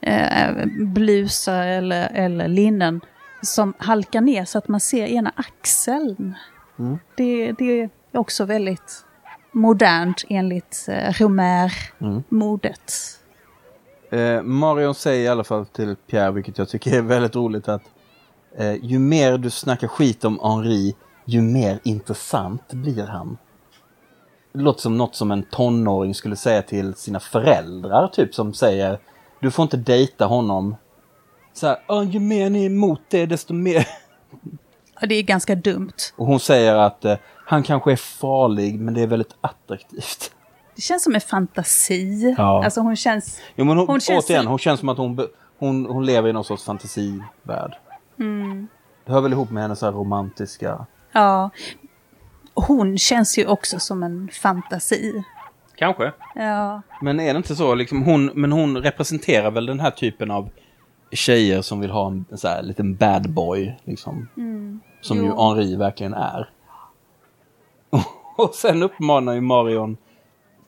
eh, blusar eller, eller linnen som halkar ner så att man ser ena axeln. Mm. Det, det är också väldigt modernt enligt eh, Romer-modet. Eh, Marion säger i alla fall till Pierre, vilket jag tycker är väldigt roligt, att eh, ju mer du snackar skit om Henri, ju mer intressant blir han. Det låter som något som en tonåring skulle säga till sina föräldrar, typ som säger du får inte dejta honom. Så här, "Åh, ju mer ni är emot det, desto mer... Ja, det är ganska dumt. Och hon säger att eh, han kanske är farlig, men det är väldigt attraktivt. Det känns som en fantasi. Ja. Alltså hon känns... Jo, men hon, Hon känns- återigen, hon känns som att hon, hon, hon lever i någon sorts fantasivärld. Mm. Det hör väl ihop med hennes så här romantiska... Ja. Hon känns ju också som en fantasi. Kanske. Ja. Men är det inte så, liksom hon, men hon representerar väl den här typen av tjejer som vill ha en, en så här liten bad boy, liksom. Som ju Mm. Jo. Henri verkligen är. Och sen uppmanar ju Marion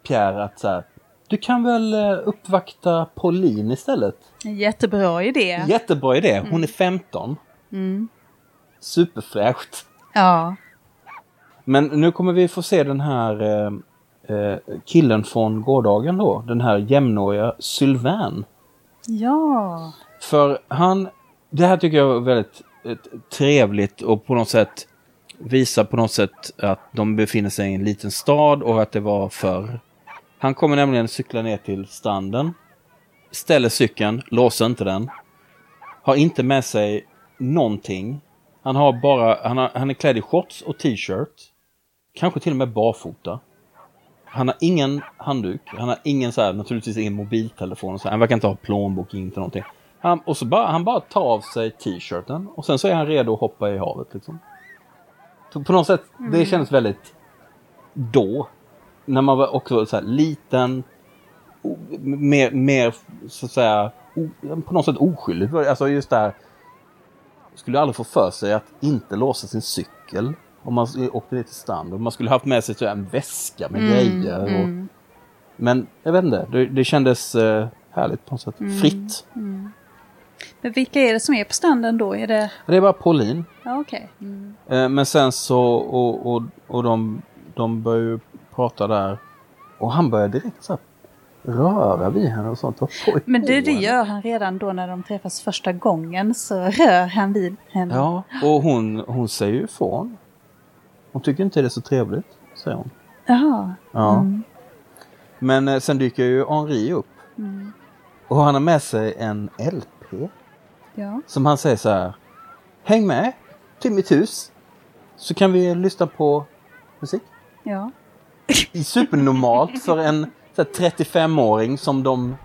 Pierre att så här, du kan väl eh, uppvakta Pauline istället? Jättebra idé. Jättebra idé, hon är 15. Mm. Superfräscht. Ja. Men nu kommer vi få se den här eh, eh, killen från gårdagen då. Den här jämnåriga Sylvain. Ja. För han, det här tycker jag var väldigt eh, trevligt och på något sätt visar på något sätt att de befinner sig i en liten stad och att det var förr. Han kommer nämligen cykla ner till stranden, ställer cykeln, låser inte den, har inte med sig någonting. Han har bara, han, har, han är klädd i shorts och t-shirt. Kanske till och med barfota. Han har ingen handduk, han har ingen så här, naturligtvis ingen mobiltelefon. Och så här. Han verkar inte ha plånbok, inte någonting. Han, och så bara, han bara tar av sig t-shirten och sen så är han redo att hoppa i havet. Liksom. På något sätt, det kändes väldigt då. När man var också så här liten, mer, mer så att säga, på något sätt oskyldig. Alltså just det här, skulle aldrig få för sig att inte låsa sin cykel om man åkte ner till stranden. Man skulle haft med sig en väska med grejer. Och, Men jag vet inte, det, det kändes eh, härligt på något sätt. Fritt. Men vilka är det som är på stranden då? Är det... Det är bara Pauline. Ja, okej. Mm. Eh, men sen så, och, och, och de, de börjar ju prata där. Och han börjar direkt så här röra vid henne och sånt. Och Men det, det gör han redan då när de träffas första gången. Så rör han vid henne. Ja, och hon, hon säger ju ifrån. Hon tycker inte det är så trevligt, säger hon. Jaha. Ja. Men eh, sen dyker ju Henri upp. Och han har med sig en LP. Ja. Som han säger så här. Häng med till mitt hus. Så kan vi lyssna på musik. Ja. Supernormalt för en så här, 35-åring som de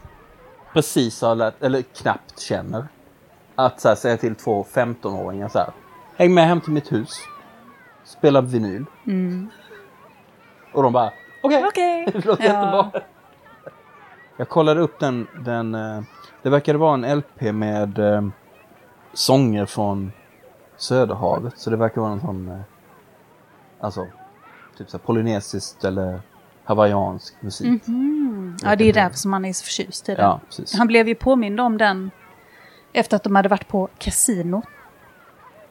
precis har lärt, eller knappt känner. Att så här, säga till två 15-åringar så här. Häng med hem till mitt hus. Spela vinyl. Och de bara okej. Okej. Det låter Ja. jättebra. Jag kollade upp den, den eh, det verkade vara en LP med eh, sånger från Söderhavet. Så det verkar vara en sån, eh, alltså, typ så här polynesiskt eller hawaiiansk musik. Ja, det är därför som han är så förtjust i den. Ja. Han blev ju påmind om den efter att de hade varit på kasino.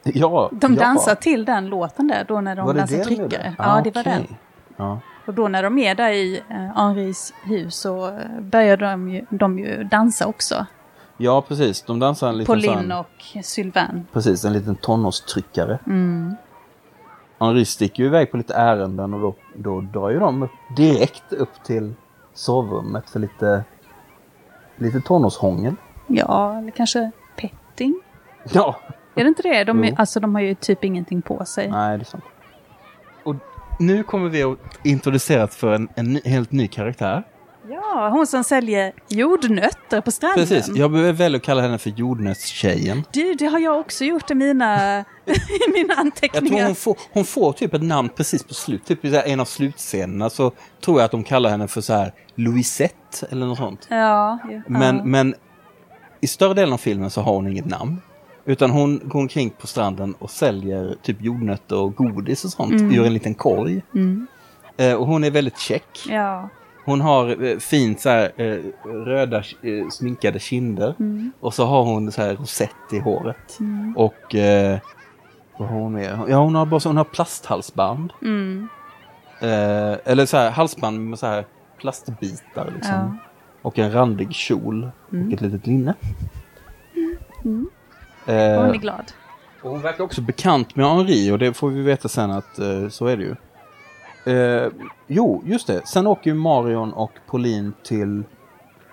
Ja, De ja. dansar till den låten där då när de Var det dansar det de tryckare. Ja, Ah, det var okej. den. Ja. Och då när de är där i eh, Henris hus så eh, börjar de ju, de ju dansa också. ja, precis. De dansar en liten Pauline och Sylvain. precis, en liten tonårstryckare. Mm. Henri sticker ju iväg på lite ärenden och då, då drar ju de upp, direkt upp till sovrummet för lite, lite tonårshångel. Ja, eller kanske petting. Ja, Är det inte det? De, är, alltså, de har ju typ ingenting på sig. nej det är sant. Nu kommer vi att introduceras för en, en ny, helt ny karaktär. Ja, hon som säljer jordnötter på stranden. Precis, jag väljer att kalla henne för jordnötstjejen. Du, det har jag också gjort i mina, i mina Jag anteckningar. tror hon får, hon får typ ett namn precis på slut. Typ i en av slutscenerna så tror jag att de kallar henne för så här Louisette eller något sånt. Ja, ja. Men, men i större delen av filmen så har hon inget namn. Utan hon går omkring på stranden och säljer typ jordnötter och godis och sånt ur en liten korg. Eh, och hon är väldigt check. ja. Hon har eh, fint så här, eh, röda eh, sminkade kinder. Och så har hon så här rosett i håret. Och eh, vad har hon mer? Ja, hon har bara så, hon har plasthalsband. Mm. Eh, eller så här halsband med så här plastbitar liksom. Ja. Och en randig kjol och ett litet linne. Eh, Hon är glad. och hon verkar också bekant med Henri och det får vi veta sen att eh, så är det ju. Eh, jo, just det. Sen åker ju Marion och Pauline till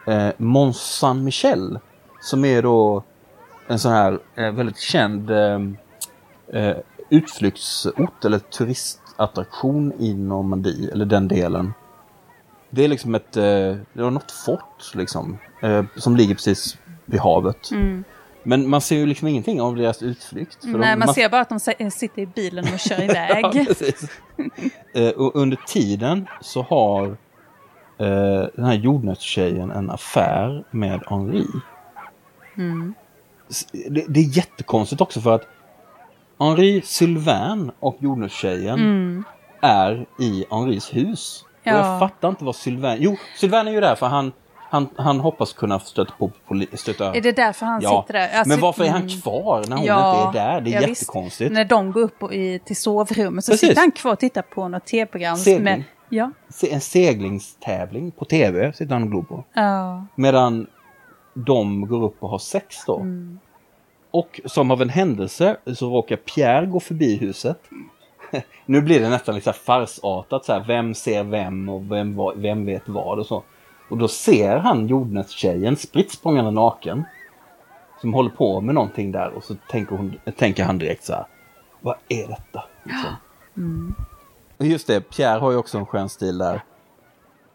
eh, Mont Saint-Michel. Som är då en sån här eh, väldigt känd eh, utflyktsort eller turistattraktion i Normandie, eller den delen. Det är liksom ett, eh, det var något fort liksom, eh, som ligger precis vid havet. Men man ser ju liksom ingenting av deras utflykt. för de- Nej, man ser bara att de si- sitter i bilen och kör Ja, iväg. precis. Eh, och under tiden så har eh, den här jordnötstjejen en affär med Henri. S- Det, det är jättekonstigt också för att Henri Sylvain och jordnötstjejen är i Henris hus. Och Ja. jag fattar inte vad Sylvain... Jo, Sylvain är ju där för han, han, han hoppas kunna stöta på stöta... Är det därför han ja. sitter där? Alltså, Men varför är han mm. kvar när hon Ja, inte är där? Det är ja, visst. jättekonstigt. När de går upp och i, till sovrummet så Precis. sitter han kvar och tittar på något tv-program. Med, ja, En seglingstävling på tv sitter han och glor på. ja, Medan de går upp och har sex då. Mm. Och som av en händelse så råkar Pierre gå förbi huset. nu blir det nästan lite farsartat så här, vem ser vem och vem, vem vet vad och så. Och då ser han jordnötstjejen spritt språngande naken. Som håller på med någonting där och så tänker, hon, tänker han direkt så här. Vad är detta? Liksom. Och just det, Pierre har ju också en skön stil där.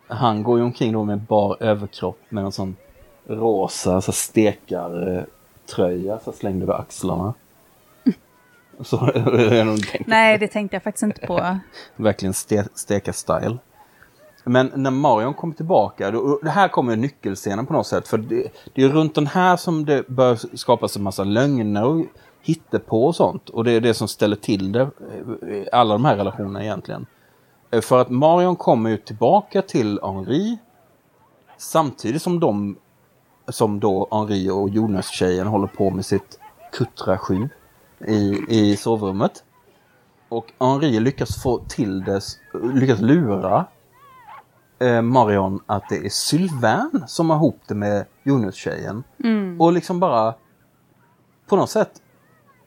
Han går ju omkring då med bar överkropp med en sån rosa så stekartröja så slängd över axlarna. Så. Nej, det tänkte jag faktiskt inte på. Verkligen ste steka-style. Men när Marion kommer tillbaka, då, det här kommer nyckelscenen på något sätt. För det, det är runt den här som det börjar skapas en massa lögner och hittepå och sånt. Och det är det som ställer till det, eh, alla de här relationerna egentligen. Eh, för att Marion kommer ju tillbaka till Henri samtidigt som de, som då Henri och Jonas-tjejen håller på med sitt Kuttra 7 i, i sovrummet. Och Henri lyckas få till det, lyckas lura eh, Marion att det är Sylvain som har ihop det med Jonas-tjejen. Och liksom bara på något sätt,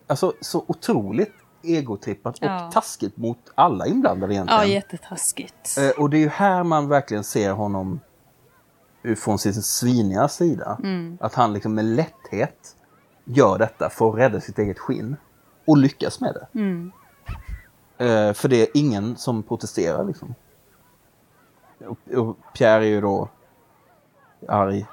alltså så otroligt egotrippat och Ja. taskigt mot alla inblandade Ja, egentligen. jättetaskigt. Eh, och det är ju här man verkligen ser honom från sin sviniga sida. Att han liksom med lätthet gör detta för att rädda sitt eget skinn. Och lyckas med det. Eh, för det är ingen som protesterar liksom. Och, Pierre är ju då arg.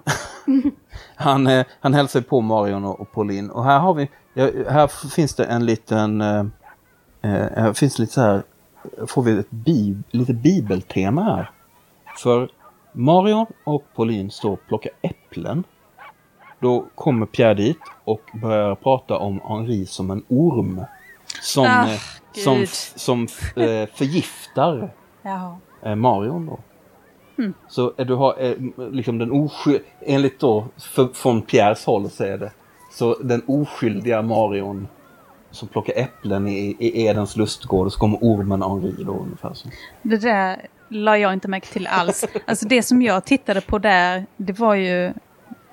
han, eh, han hälsar på Marion och, och Pauline. Och här har vi, ja, här finns det en liten, eh, eh, här finns lite så här, får vi ett bib, lite bibeltema här. För Marion och Pauline står och plockar äpplen. Då kommer Pierre dit och börjar prata om Henri som en orm. Som, Ah, eh, som, som eh, förgiftar Marion då. Så eh, du har eh, liksom den osky... Enligt då, för, från Pierres håll så är det. Så den oskyldiga Marion som plockar äpplen i, i Edens lustgård och så kommer ormen Henri då ungefär så. Det där la jag inte märke till alls. Alltså det som jag tittade på där, det var ju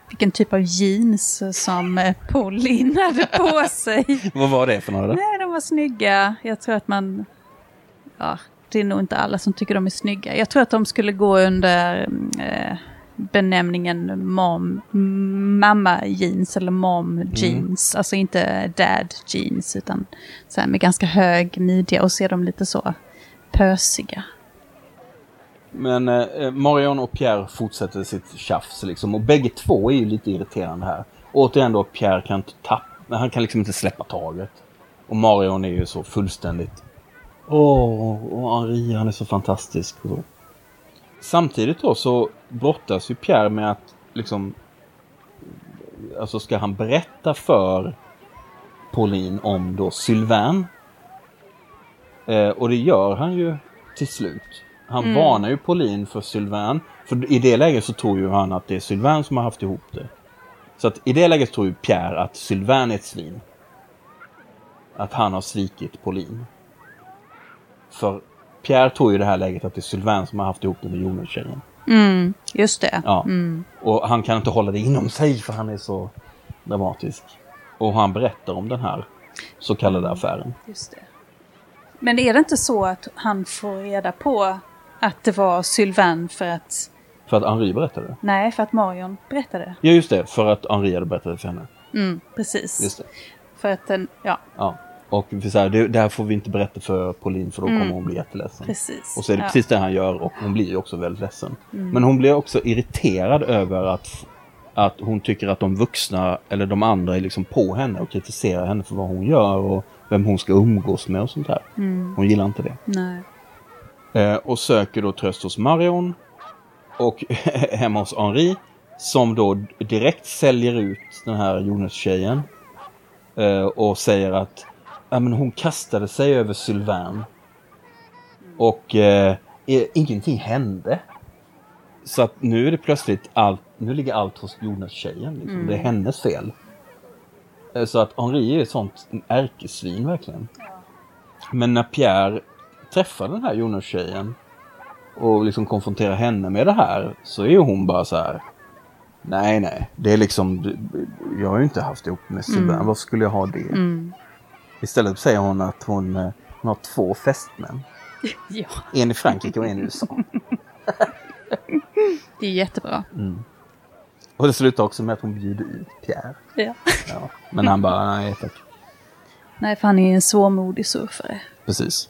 vilken typ av jeans som eh, Pauline hade på sig. Vad var det för några? då? Nej, de var snygga. Jag tror att man... Ja, det är nog inte alla som tycker de är snygga. Jag tror att de skulle gå under eh, benämningen mom, mamma jeans eller mom jeans. Alltså inte dad jeans utan så här med ganska hög midja och så är de lite så pösiga. Men eh, Marion och Pierre fortsätter sitt tjafs liksom. Och bägge två är ju lite irriterande här. Återigen då, Pierre kan inte tappa, han kan liksom inte släppa taget. Och Marion är ju så fullständigt Åh, och Henri han är så fantastisk. Och så. Samtidigt då så brottas ju Pierre med att liksom Alltså ska han berätta för Pauline om då Sylvain. Eh, och det gör han ju till slut. Han varnar ju Pauline för Sylvain. För i det läget så tror ju han att det är Sylvain som har haft ihop det. Så att i det läget tror ju Pierre att Sylvain är ett svin. Att han har svikit Pauline. För Pierre tror ju det här läget att det är Sylvain som har haft ihop det med Jonas-tjejen. Mm, just det. Ja. Och han kan inte hålla det inom sig för han är så dramatisk. Och han berättar om den här så kallade affären. Just det. Men är det inte så att han får reda på att det var Sylvain för att... För att Henri berättade. Nej, för att Marion berättade. Ja just det, för att Henri hade berättat det för henne. Mm, precis. Just det. För att den, ja, Ja. Och så här, det, det här får vi inte berätta för Pauline för då kommer hon bli jätteledsen. precis. Och så är det ja. precis det han gör och hon blir ju också väldigt ledsen. Men hon blir också irriterad över att, att hon tycker att de vuxna eller de andra är liksom på henne och kritiserar henne för vad hon gör och vem hon ska umgås med och sånt där. Hon gillar inte det. Eh, och söker då tröst hos Marion och hemma hos Henri som då direkt säljer ut den här Jonas-tjejen eh, och säger att ja, men hon kastade sig över Sylvain och eh, ingenting hände. Så att nu är det plötsligt allt, nu ligger allt hos Jonas-tjejen. Liksom. Det är hennes fel. Eh, Så att Henri är ett sånt ärkesvin verkligen. Men när Pierre träffar den här Jonas-tjejen och liksom konfronterar henne med det här så är ju hon bara så här. Nej, nej, det är liksom, jag har ju inte haft ihop med Sylvain, varför skulle jag ha det? Istället säger hon att hon, eh, Hon har två fästmän. Ja, En i Frankrike och en i USA. det är jättebra. Och det slutar också med att hon bjuder ut Pierre. Ja. Ja. Men han bara, nej tack. Nej, för han är en svårmodig surfare. Precis.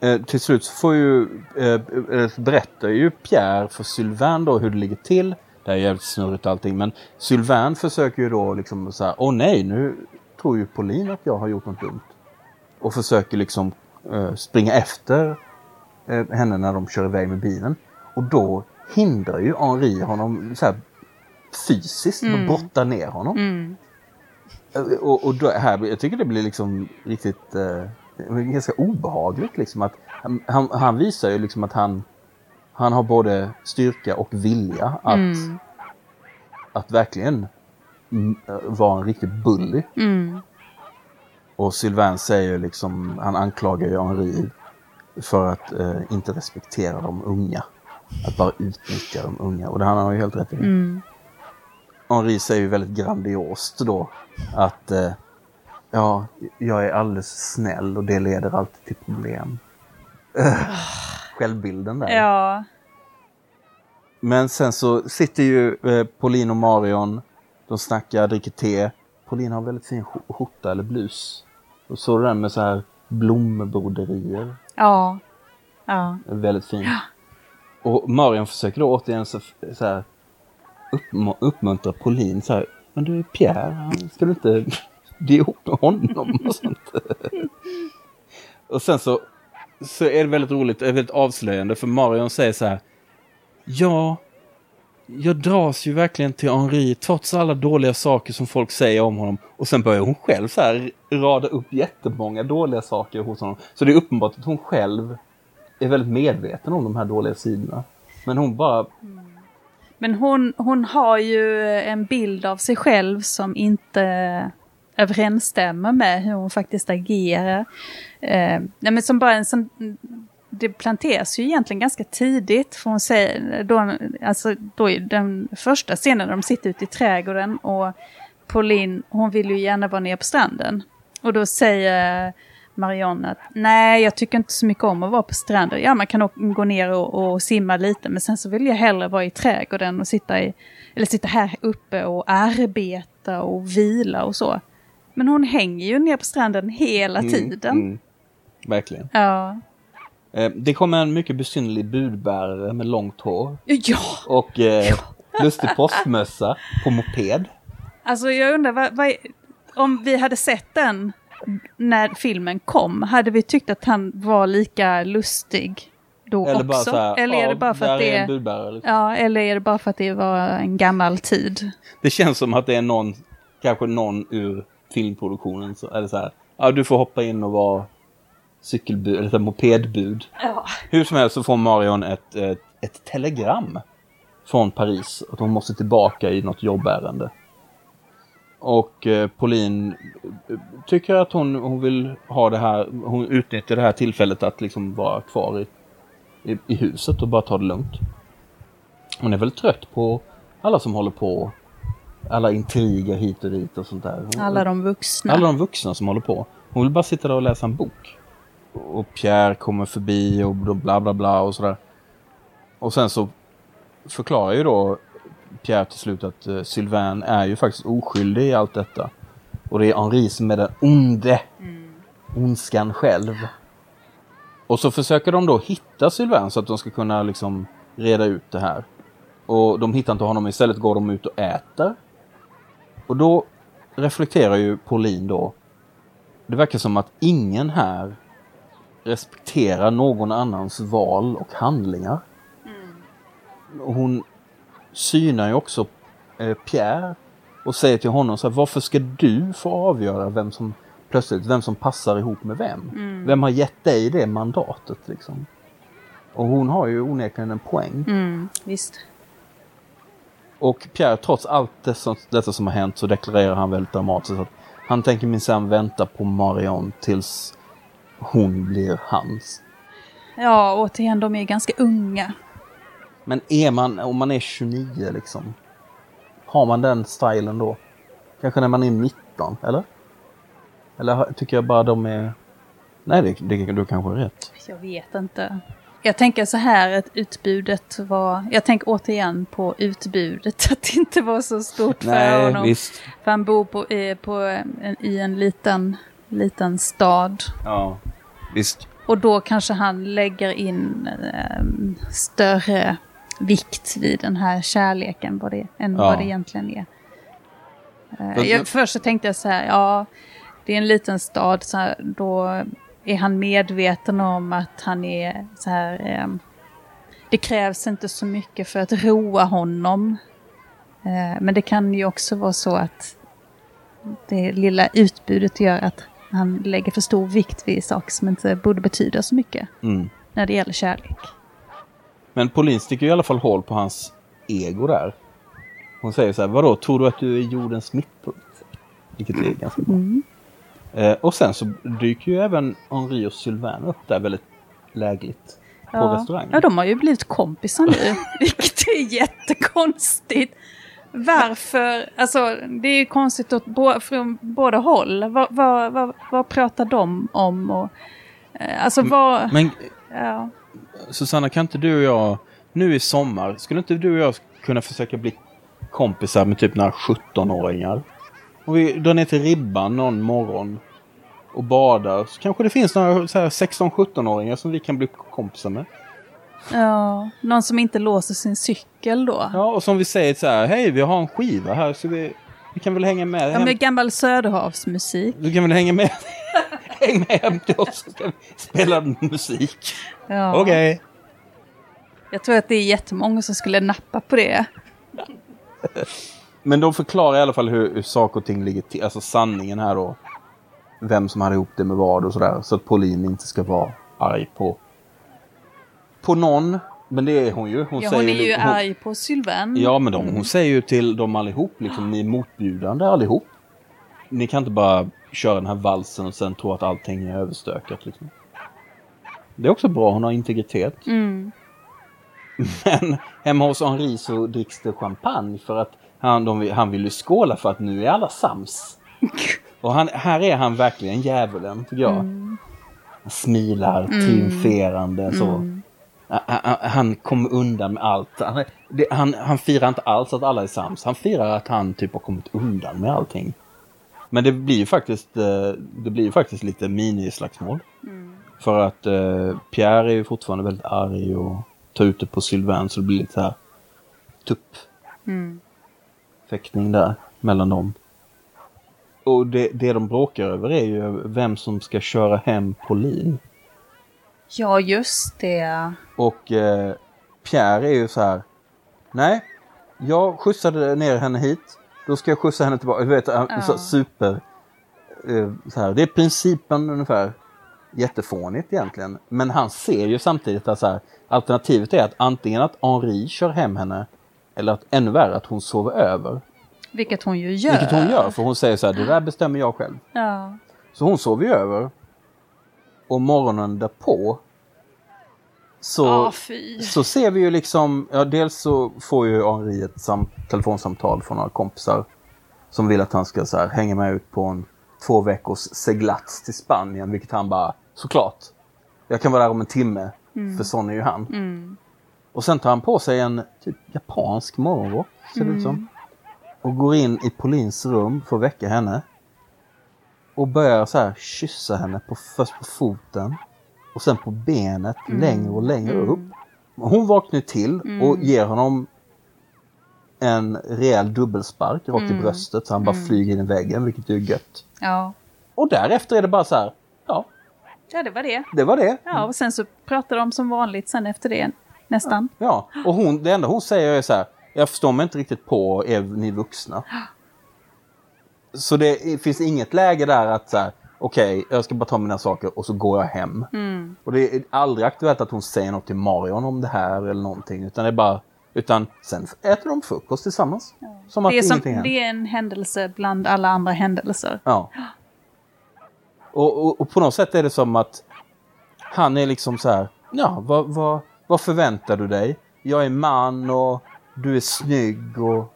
Eh, till slut så får ju, eh, eh, berättar ju Pierre för Sylvain då hur det ligger till. Det är jävligt snurrigt allting men Sylvain försöker ju då liksom så här, åh nej nu tror ju Pauline att jag har gjort något dumt. Och försöker liksom eh, springa efter eh, henne när de kör iväg med bilen. Och då hindrar ju Henri honom så här, fysiskt och brottar ner honom. Mm. Eh, Och, och då, här, jag tycker det blir liksom riktigt eh, ganska obehagligt liksom att han, han, han visar ju liksom att han han har både styrka och vilja att, Mm. att verkligen eh, vara en riktig bully. Mm. Och Sylvain säger liksom, han anklagar ju Henri för att eh, inte respektera de unga. Att bara utnyttja de unga. Och det han har ju helt rätt i. Mm. Henri säger ju väldigt grandiost då att eh, ja, jag är alldeles snäll och det leder alltid till problem. Självbilden där. Ja. Men sen så sitter ju eh, Pauline och Marion, de snackar, dricker te. Pauline har väldigt fin sk- skjorta eller blus. Och så den med så här blombroderier. Ja. Ja. Väldigt fin. Och Marion försöker då återigen så, så här, uppm- uppmuntra Pauline så här. Men du är Pierre, han- ska du inte bli ihop med honom och sånt? och sen så, så är det väldigt roligt, väldigt avslöjande för Marion säger så här. Ja, jag dras ju verkligen till Henri trots alla dåliga saker som folk säger om honom. Och sen börjar hon själv så här rada upp jättemånga dåliga saker hos honom. Så det är uppenbart att hon själv är väldigt medveten om de här dåliga sidorna. Men hon bara, mm. Men hon, hon har ju en bild av sig själv som inte överensstämmer med hur hon faktiskt agerar. Eh, nej, men som bara en sån, det planteras ju egentligen ganska tidigt. För hon säger, då, alltså, då är den första scenen när de sitter ute i trädgården och Pauline, hon vill ju gärna vara nere på stranden. Och då säger Marianne att nej, jag tycker inte så mycket om att vara på stranden. Ja, man kan gå ner och, och simma lite, men sen så vill jag hellre vara i trädgården och sitta, i, eller sitta här uppe och arbeta och vila och så. Men hon hänger ju ner på stranden hela tiden. Mm, verkligen. Ja. Eh, det kommer en mycket besynnerlig budbärare med långt hår Ja, och eh, lustig postmössa på moped. alltså jag undrar vad, vad, om vi hade sett den när filmen kom, hade vi tyckt att han var lika lustig då Eller också? här, eller är det bara för att det är en är... budbärare. Liksom. Ja, eller är det bara för att det var en gammal tid? Det känns som att det är någon, kanske någon ur filmproduktionen. Så, eller så här, ja du får hoppa in och vara cykelbud, eller här mopedbud. Ja. Hur som helst så får Marion ett, ett, ett telegram från Paris att hon måste tillbaka i något jobbärende. Och eh, Pauline eh, tycker att hon, hon vill ha det här, hon utnyttjar det här tillfället att liksom vara kvar i, i, i huset och bara ta det lugnt. Hon är väl trött på alla som håller på, alla intriger hit och dit och sånt där. Hon- Alla de vuxna. alla de vuxna som håller på. Hon vill bara sitta där och läsa en bok. Och Pierre kommer förbi och bla bla bla och sådär. Och sen så förklarar ju då Pierre till slut att uh, Sylvain är ju faktiskt oskyldig i allt detta. Och det är Henri som är den onde. Ondskan själv. Och så försöker de då hitta Sylvain så att de ska kunna liksom reda ut det här. Och de hittar inte honom, istället går de ut och äter. Och då reflekterar ju Pauline då. Det verkar som att ingen här respekterar någon annans val och handlingar. Och hon synar ju också eh, Pierre och säger till honom så här, varför ska du få avgöra vem som plötsligt, vem som passar ihop med vem? Vem har gett dig det mandatet liksom? Och hon har ju onekligen en poäng. Mm, visst. Och Pierre, trots allt detta, detta som har hänt så deklarerar han väldigt dramatiskt att han tänker minsann vänta på Marion tills hon blir hans. Ja, återigen, de är ganska unga. Men är man, om man är 29 liksom, har man den stilen då? Kanske när man är 19, eller? Eller tycker jag bara de är Nej, det, det, du kanske har rätt. Jag vet inte. Jag tänker så här att utbudet var... Jag tänker återigen på utbudet. Att det inte var så stort för Nej, honom. visst. För han bor på, eh, på en, i en liten, liten stad. Ja, visst. Och då kanske han lägger in eh, större vikt vid den här kärleken vad det, än Ja. vad det egentligen är. Eh, jag, först så tänkte jag så här, ja, det är en liten stad, så här, då är han medveten om att han är så här, eh, det krävs inte så mycket för att roa honom. Eh, men det kan ju också vara så att det lilla utbudet gör att han lägger för stor vikt vid saker som inte borde betyda så mycket Mm. när det gäller kärlek. Men Pauline sticker i alla fall hål på hans ego där. Hon säger så här, vadå, tror du att du är jordens mittpunkt? Vilket är ganska bra. Mm. Eh, och sen så dyker ju även Henri och Sylvain upp där väldigt lägligt på Ja. restaurangen. ja, de har ju blivit kompisar nu, vilket är jättekonstigt. Varför? Alltså, det är ju konstigt åt bå- från båda håll. Vad, vad, vad, vad pratar de om? Och, eh, alltså, vad... Men Ja. Susanna, kan inte du och jag, nu i sommar, skulle inte du och jag kunna försöka bli kompisar med typ några 17-åringar? Om vi drar ner till ribban någon morgon och badar så kanske det finns några så här 16-17-åringar som vi kan bli kompisar med. Ja, någon som inte låser sin cykel då. Ja, och som vi säger så här, hej vi har en skiva här så vi, vi kan väl hänga med Ja, med gammal Söderhavsmusik. Du kan väl hänga med, häng med hem till oss så ska vi spela musik. Ja. Okej. Jag tror att det är jättemånga som skulle nappa på det. Men de förklarar i alla fall hur, hur saker och ting ligger till. Alltså sanningen här då. Vem som hade ihop det med vad och sådär. Så att Pauline inte ska vara arg på, på någon. Men det är hon ju. Hon, Ja, säger hon är ju hon, arg på Sylvain. Ja, men de, hon säger ju till dem allihop, liksom, ni är motbjudande allihop. Ni kan inte bara köra den här valsen och sen tro att allting är överstökat. Liksom. Det är också bra, hon har integritet. Mm. Men hemma hos Henri så dricks det champagne för att han, de, han vill ju skåla för att nu är alla sams. Och han, här är han verkligen djävulen, tycker jag. Han smilar triumferande så. Han, han, kommer undan med allt. Han, det, han, han firar inte alls att alla är sams. Han firar att han typ har kommit undan med allting. Men det blir ju faktiskt, eh, det blir ju faktiskt lite minislagsmål. För att eh, Pierre är ju fortfarande väldigt arg och tar ut det på Sylvain så det blir lite så här tupp Mm. fäktning där mellan dem. Och det, det de bråkar över är ju vem som ska köra hem Pauline. Ja, just det. Och eh, Pierre är ju så här. Nej, jag skjutsade ner henne hit. Då ska jag skjutsa henne tillbaka. Du vet, Ja. så, super. Eh, så här. Det är principen ungefär. Jättefånigt egentligen. Men han ser ju samtidigt att så här, alternativet är att antingen att Henri kör hem henne. Eller att ännu värre att hon sover över. Vilket hon ju gör. Vilket hon gör. För hon säger så här, det där bestämmer jag själv. Ja. Så hon sover ju över. Och morgonen därpå. Så, Ah, så ser vi ju liksom, ja dels så får ju Henri ett sam- telefonsamtal från några kompisar. Som vill att han ska så här, hänga med ut på en två veckors seglats till Spanien. Vilket han bara, såklart. Jag kan vara där om en timme. För sån är ju han. Mm. Och sen tar han på sig en typ japansk morgonrock, ser det ut som. Och går in i Paulins rum för att väcka henne. Och börjar så här kyssa henne på, först på foten. Och sen på benet längre och längre upp. Hon vaknar till och ger honom en rejäl dubbelspark rakt i bröstet så han bara flyger in i väggen, vilket är gött. Ja. Och därefter är det bara så här, ja, ja, det var det. det var det. Ja, och sen så pratar de som vanligt sen efter det. Nästan. Ja, och hon, det enda hon säger är så här, jag förstår mig inte riktigt på är ni vuxna? Så det finns inget läge där att så här, okej, jag ska bara ta mina saker och så går jag hem. Mm. Och det är aldrig aktuellt att hon säger något till Marion om det här eller någonting, utan det är bara, utan sen äter de frukost tillsammans. Som att Det är, som, det är en händelse bland alla andra händelser. Ja. Och, och, och på något sätt är det som att han är liksom så här, ja, vad, vad, vad förväntar du dig? Jag är man och du är snygg och...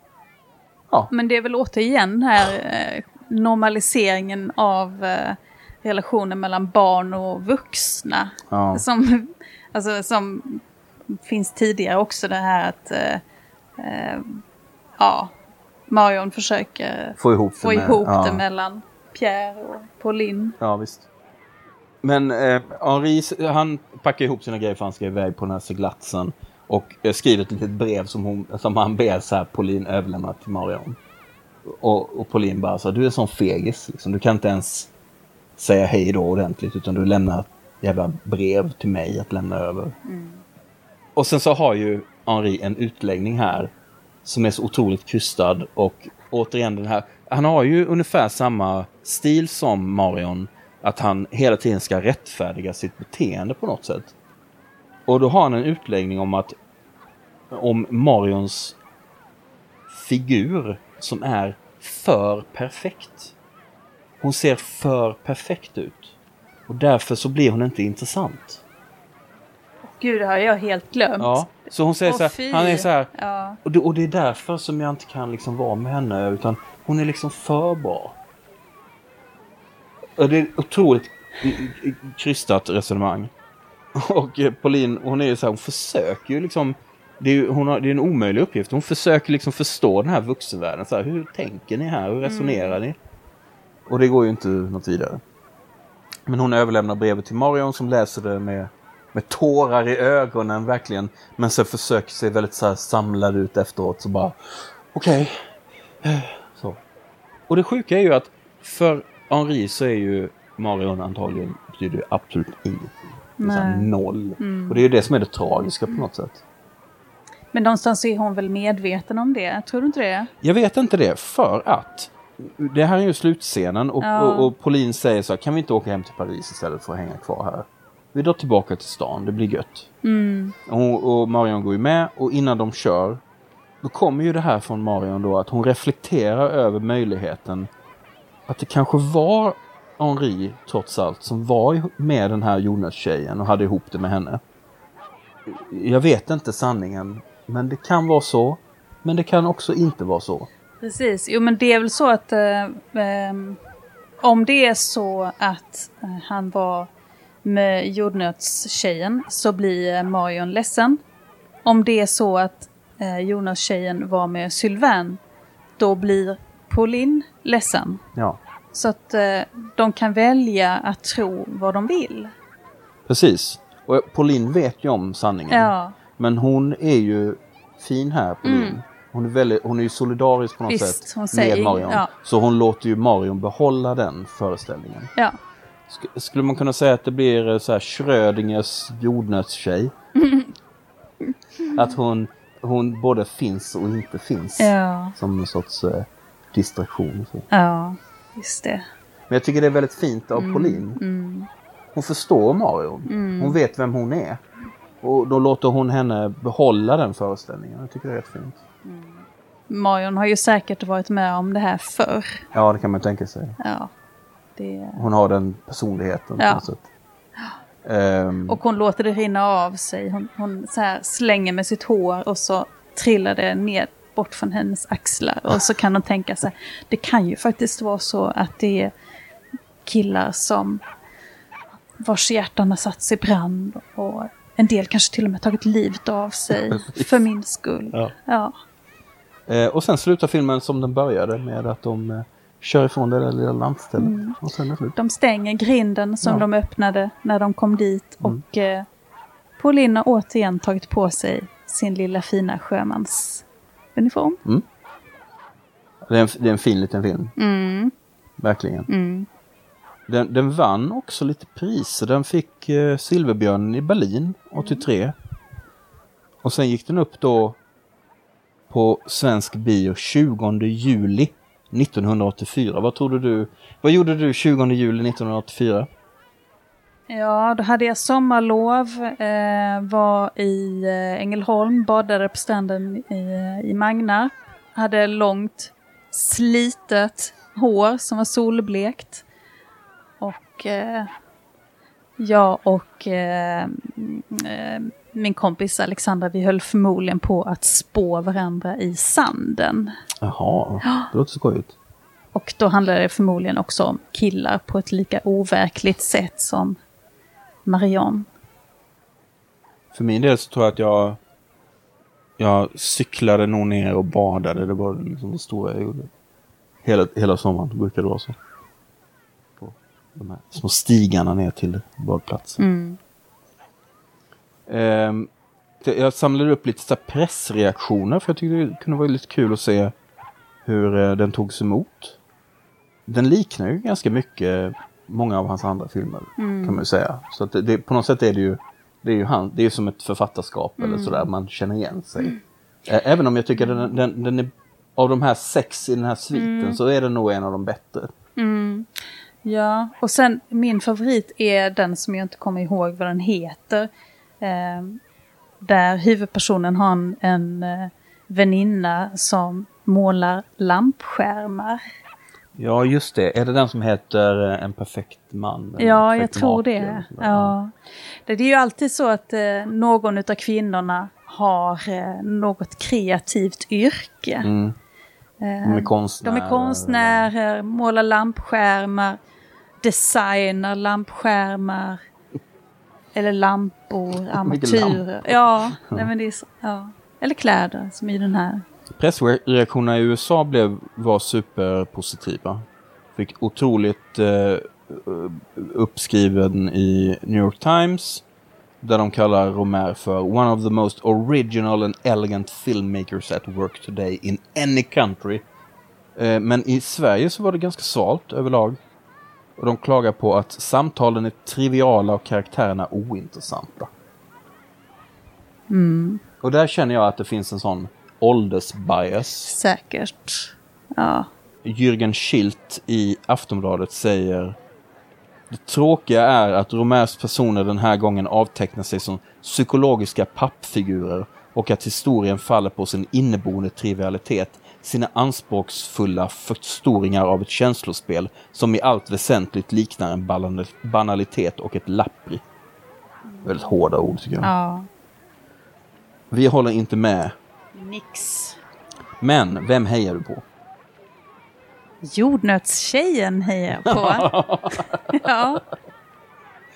Men det är väl återigen här eh, normaliseringen av eh, relationen mellan barn och vuxna. Ja. Som, alltså, som finns tidigare också det här att eh, eh, ja, Marion försöker Få ihop det, få med, ihop ja. det mellan Pierre och Pauline. Ja, visst. Men eh, Henri, han packar ihop sina grejer för han ska iväg på den här seglatsen. Och eh, skriver ett litet brev som, hon, som han ber så här, Pauline överlämna till Marion. Och, och Pauline bara så här, du är sån fegis. Liksom. Du kan inte ens säga hej då ordentligt utan du lämnar ett jävla brev till mig att lämna över. Och sen så har ju Henri en utläggning här som är så otroligt krystad och återigen den här, han har ju ungefär samma stil som Marion, att han hela tiden ska rättfärdiga sitt beteende på något sätt. Och då har han en utläggning om att om Marions figur som är för perfekt. Hon ser för perfekt ut. Och därför så blir hon inte intressant. Gud, det har jag helt glömt. Ja, så hon säger Åh, så fy. här, han är så här, Ja. och det, och det är därför som jag inte kan liksom vara med henne utan hon är liksom för bra. Och det är ett otroligt krystat resonemang. Och eh, Pauline, hon är ju så här, hon försöker ju liksom det är, ju, hon har, det är en omöjlig uppgift. Hon försöker liksom förstå den här vuxenvärlden. Så här, hur tänker ni här? Hur resonerar ni? Och det går ju inte något vidare. Men hon överlämnar brevet till Marion som läser det med, med tårar i ögonen verkligen. Men sen försöker se väldigt så här samlad ut efteråt. Så bara okej. Så. Och det sjuka är ju att för Henri så är ju Marion antagligen betyder absolut ingenting. Noll. Och det är ju det som är det tragiska på något sätt. Men någonstans är hon väl medveten om det? Tror du inte det? Jag vet inte det för att det här är ju slutscenen och, Ja. och, och Pauline säger så här, kan vi inte åka hem till Paris istället för att hänga kvar här? Vi drar tillbaka till stan, det blir gött. Och, och Marion går ju med och innan de kör då kommer ju det här från Marion då att hon reflekterar över möjligheten att det kanske var Henri trots allt som var med den här Jonas-tjejen och hade ihop det med henne. Jag vet inte sanningen men det kan vara så. Men det kan också inte vara så. Precis, jo men det är väl så att eh, ehm, om det är så att eh, han var med jordnötstjejen så blir eh, Marion ledsen. Om det är så att eh, Jonas-tjejen var med Sylvain då blir Pauline ledsen. Ja, Så att eh, de kan välja att tro vad de vill. precis. Och Pauline vet ju om sanningen. Ja, Men hon är ju fin här, Pauline. Hon, är väldigt, hon är ju solidarisk på något Visst, sätt hon säger med Marion. ja. Så hon låter ju Marion behålla den föreställningen. ja. Sk- skulle man kunna säga att det blir eh, så här Schrödingers jordnötstjej? att hon, hon både finns och inte finns. Ja, Som en sorts eh, distraktion. Ja, just det. Men jag tycker det är väldigt fint av Pauline. Mm. Hon förstår Marion. Hon vet vem hon är. Och då låter hon henne behålla den föreställningen. Jag tycker det är rätt fint. Marion har ju säkert varit med om det här förr. Ja, det kan man tänka sig. Ja, det... Hon har den personligheten Ja. på något sätt. Ehm, Och hon låter det rinna av sig. Hon, hon slänger med sitt hår och så trillar det ner bort från hennes axlar. Och så kan hon tänka sig, det kan ju faktiskt vara så att det är killar som vars hjärtan har satts i brand. Och en del kanske till och med tagit livet av sig för min skull. Ja. Ja. eh, och sen slutar filmen som den började med att de eh, kör ifrån det där lilla landstället. Och sen är slut. De stänger grinden som Ja. de öppnade när de kom dit. Och eh, Pauline har återigen tagit på sig sin lilla fina sjömansuniform. Det är, en, det är en fin liten film. Mm. Verkligen. Mm. Den, den vann också lite priser. Den fick eh, Silverbjörnen i Berlin 83. Och sen gick den upp då på svensk bio 20 juli 1984. Vad trodde du? Vad gjorde du 20 juli 1984? Ja, då hade jag sommarlov, eh, var i eh, Ängelholm, badade på stranden i, i Magna. Hade långt, slitet hår som var solblekt. Och eh, jag och eh, mm, eh, min kompis Alexandra, vi höll förmodligen på att spå varandra i sanden. Jaha, det låter skojigt. Och då handlar det förmodligen också om killar på ett lika overkligt sätt som Marion. För min del så tror jag att jag jag cyklade nog ner och badade. Det var liksom det stora jag gjorde. Hela, hela sommaren brukade det vara så. De här små stigarna ner till badplatsen. Mm. Ehm, jag samlade upp lite så pressreaktioner för jag tyckte det kunde vara lite kul att se hur eh, den togs emot. Den liknar ju ganska mycket många av hans andra filmer kan man ju säga. Så att det, det, på något sätt är det ju det är ju han, det är som ett författarskap eller sådär man känner igen sig. Ä- Även om jag tycker den, den, den är av de här sex i den här sviten så är den nog en av de bättre. Ja, och sen min favorit är den som jag inte kommer ihåg vad den heter. Eh, där huvudpersonen har en, en eh, väninna som målar lampskärmar. Ja just det, är det den som heter eh, En perfekt man? Ja, jag perfekt tror make det. Ja. Det det är ju alltid så att eh, någon av kvinnorna har eh, något kreativt yrke. Mm. De är konstnärer. De är konstnärer, målar lampskärmar, designar lampskärmar. Eller lampor, armaturer. Ja, nej, men det är så, ja. Eller kläder som i den här. Pressreaktionerna i USA blev, var superpositiva. Fick otroligt eh, uppskriven i New York Times. Där de kallar Romer för one of the most original and elegant filmmakers at work today in any country. Eh, men i Sverige så var det ganska svalt överlag. Och de klagar på att samtalen är triviala och karaktärerna ointressanta. Och där känner jag att det finns en sån åldersbias. Säkert. Ja. Jürgen Schilt i Aftonbladet säger Det tråkiga är att Romers personer den här gången avtecknar sig som psykologiska pappfigurer och att historien faller på sin inneboende trivialitet, sina anspråksfulla förstoringar av ett känslospel som i allt väsentligt liknar en banal- banalitet och ett lappri. Väldigt hårda ord tycker jag. ja. Vi håller inte med. Nix. Men vem hejar du på? Jordnötstjejen hejar jag på. ja.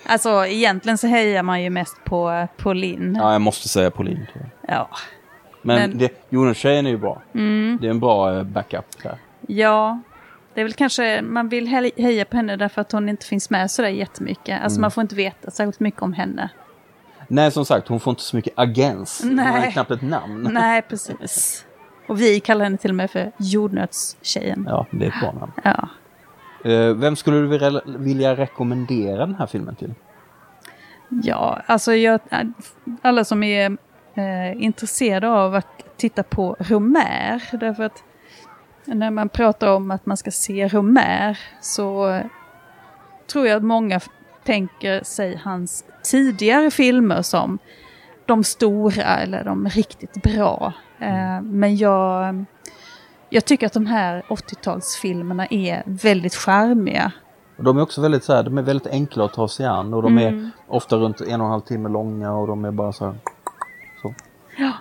Alltså egentligen så hejar man ju mest på, på Linn. Ja, jag måste säga Pauline. tror jag. Ja. Men, Men- det, Jonas-tjejen är ju bra. Det är en bra eh, backup där. Ja, det är väl kanske, man vill he- heja på henne därför att hon inte finns med sådär jättemycket. Alltså man får inte veta särskilt mycket om henne. Nej, som sagt, hon får inte så mycket agens. Hon har knappt ett namn. Nej, precis. Och vi kallar henne till och med för jordnötstjejen. Ja, det är ett bra namn. Ja. Eh, vem skulle du vilja, rekommendera den här filmen till? Ja, alltså jag, alla som är eh, intresserade av att titta på Romer, därför att när man pratar om att man ska se Romer så tror jag att många tänker sig hans tidigare filmer som de stora eller de riktigt bra. Eh, men jag, jag tycker att de här 80-talsfilmerna är väldigt charmiga. De är också väldigt så här, de är väldigt enkla att ta sig an och de Mm. är ofta runt en och en halv timme långa och de är bara så här. Så. Ja.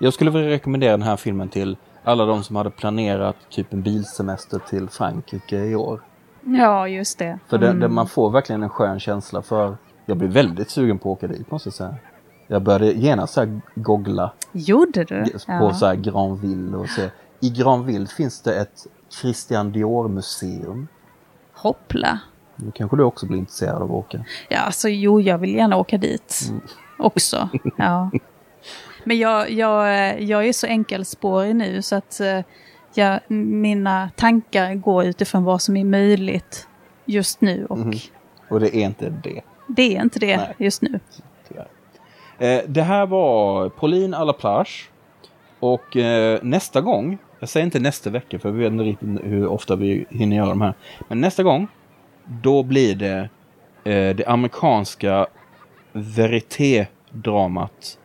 Jag skulle vilja rekommendera den här filmen till alla de som hade planerat typ en bilsemester till Frankrike i år. Ja, just det. För det, det, man får verkligen en skön känsla för jag blir väldigt sugen på att åka dit måste jag säga. Jag började genast så googla Gjorde du? på så här Granville och se. I Granville finns det ett Christian Dior museum. Hoppla. Nu kanske du också blir intresserad av att åka. Ja, alltså jo, jag vill gärna åka dit Mm. också. Ja. Men jag, jag, jag är så enkelspårig nu så att eh, jag, mina tankar går utifrån vad som är möjligt just nu och Och det är inte det. det är inte det. Nej. just nu. Eh, det här var Pauline à la plage. Och eh, nästa gång, jag säger inte nästa vecka för vi vet inte riktigt hur ofta vi hinner göra de här. Men nästa gång, då blir det eh, det amerikanska verité-dramat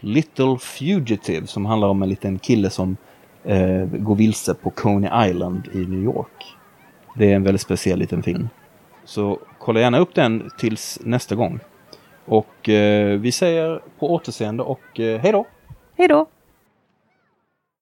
Little Fugitive som handlar om en liten kille som eh, går vilse på Coney Island i New York. Det är en väldigt speciell liten film. Så kolla gärna upp den tills nästa gång. Och eh, vi säger på återseende och eh, hej då! Hej då!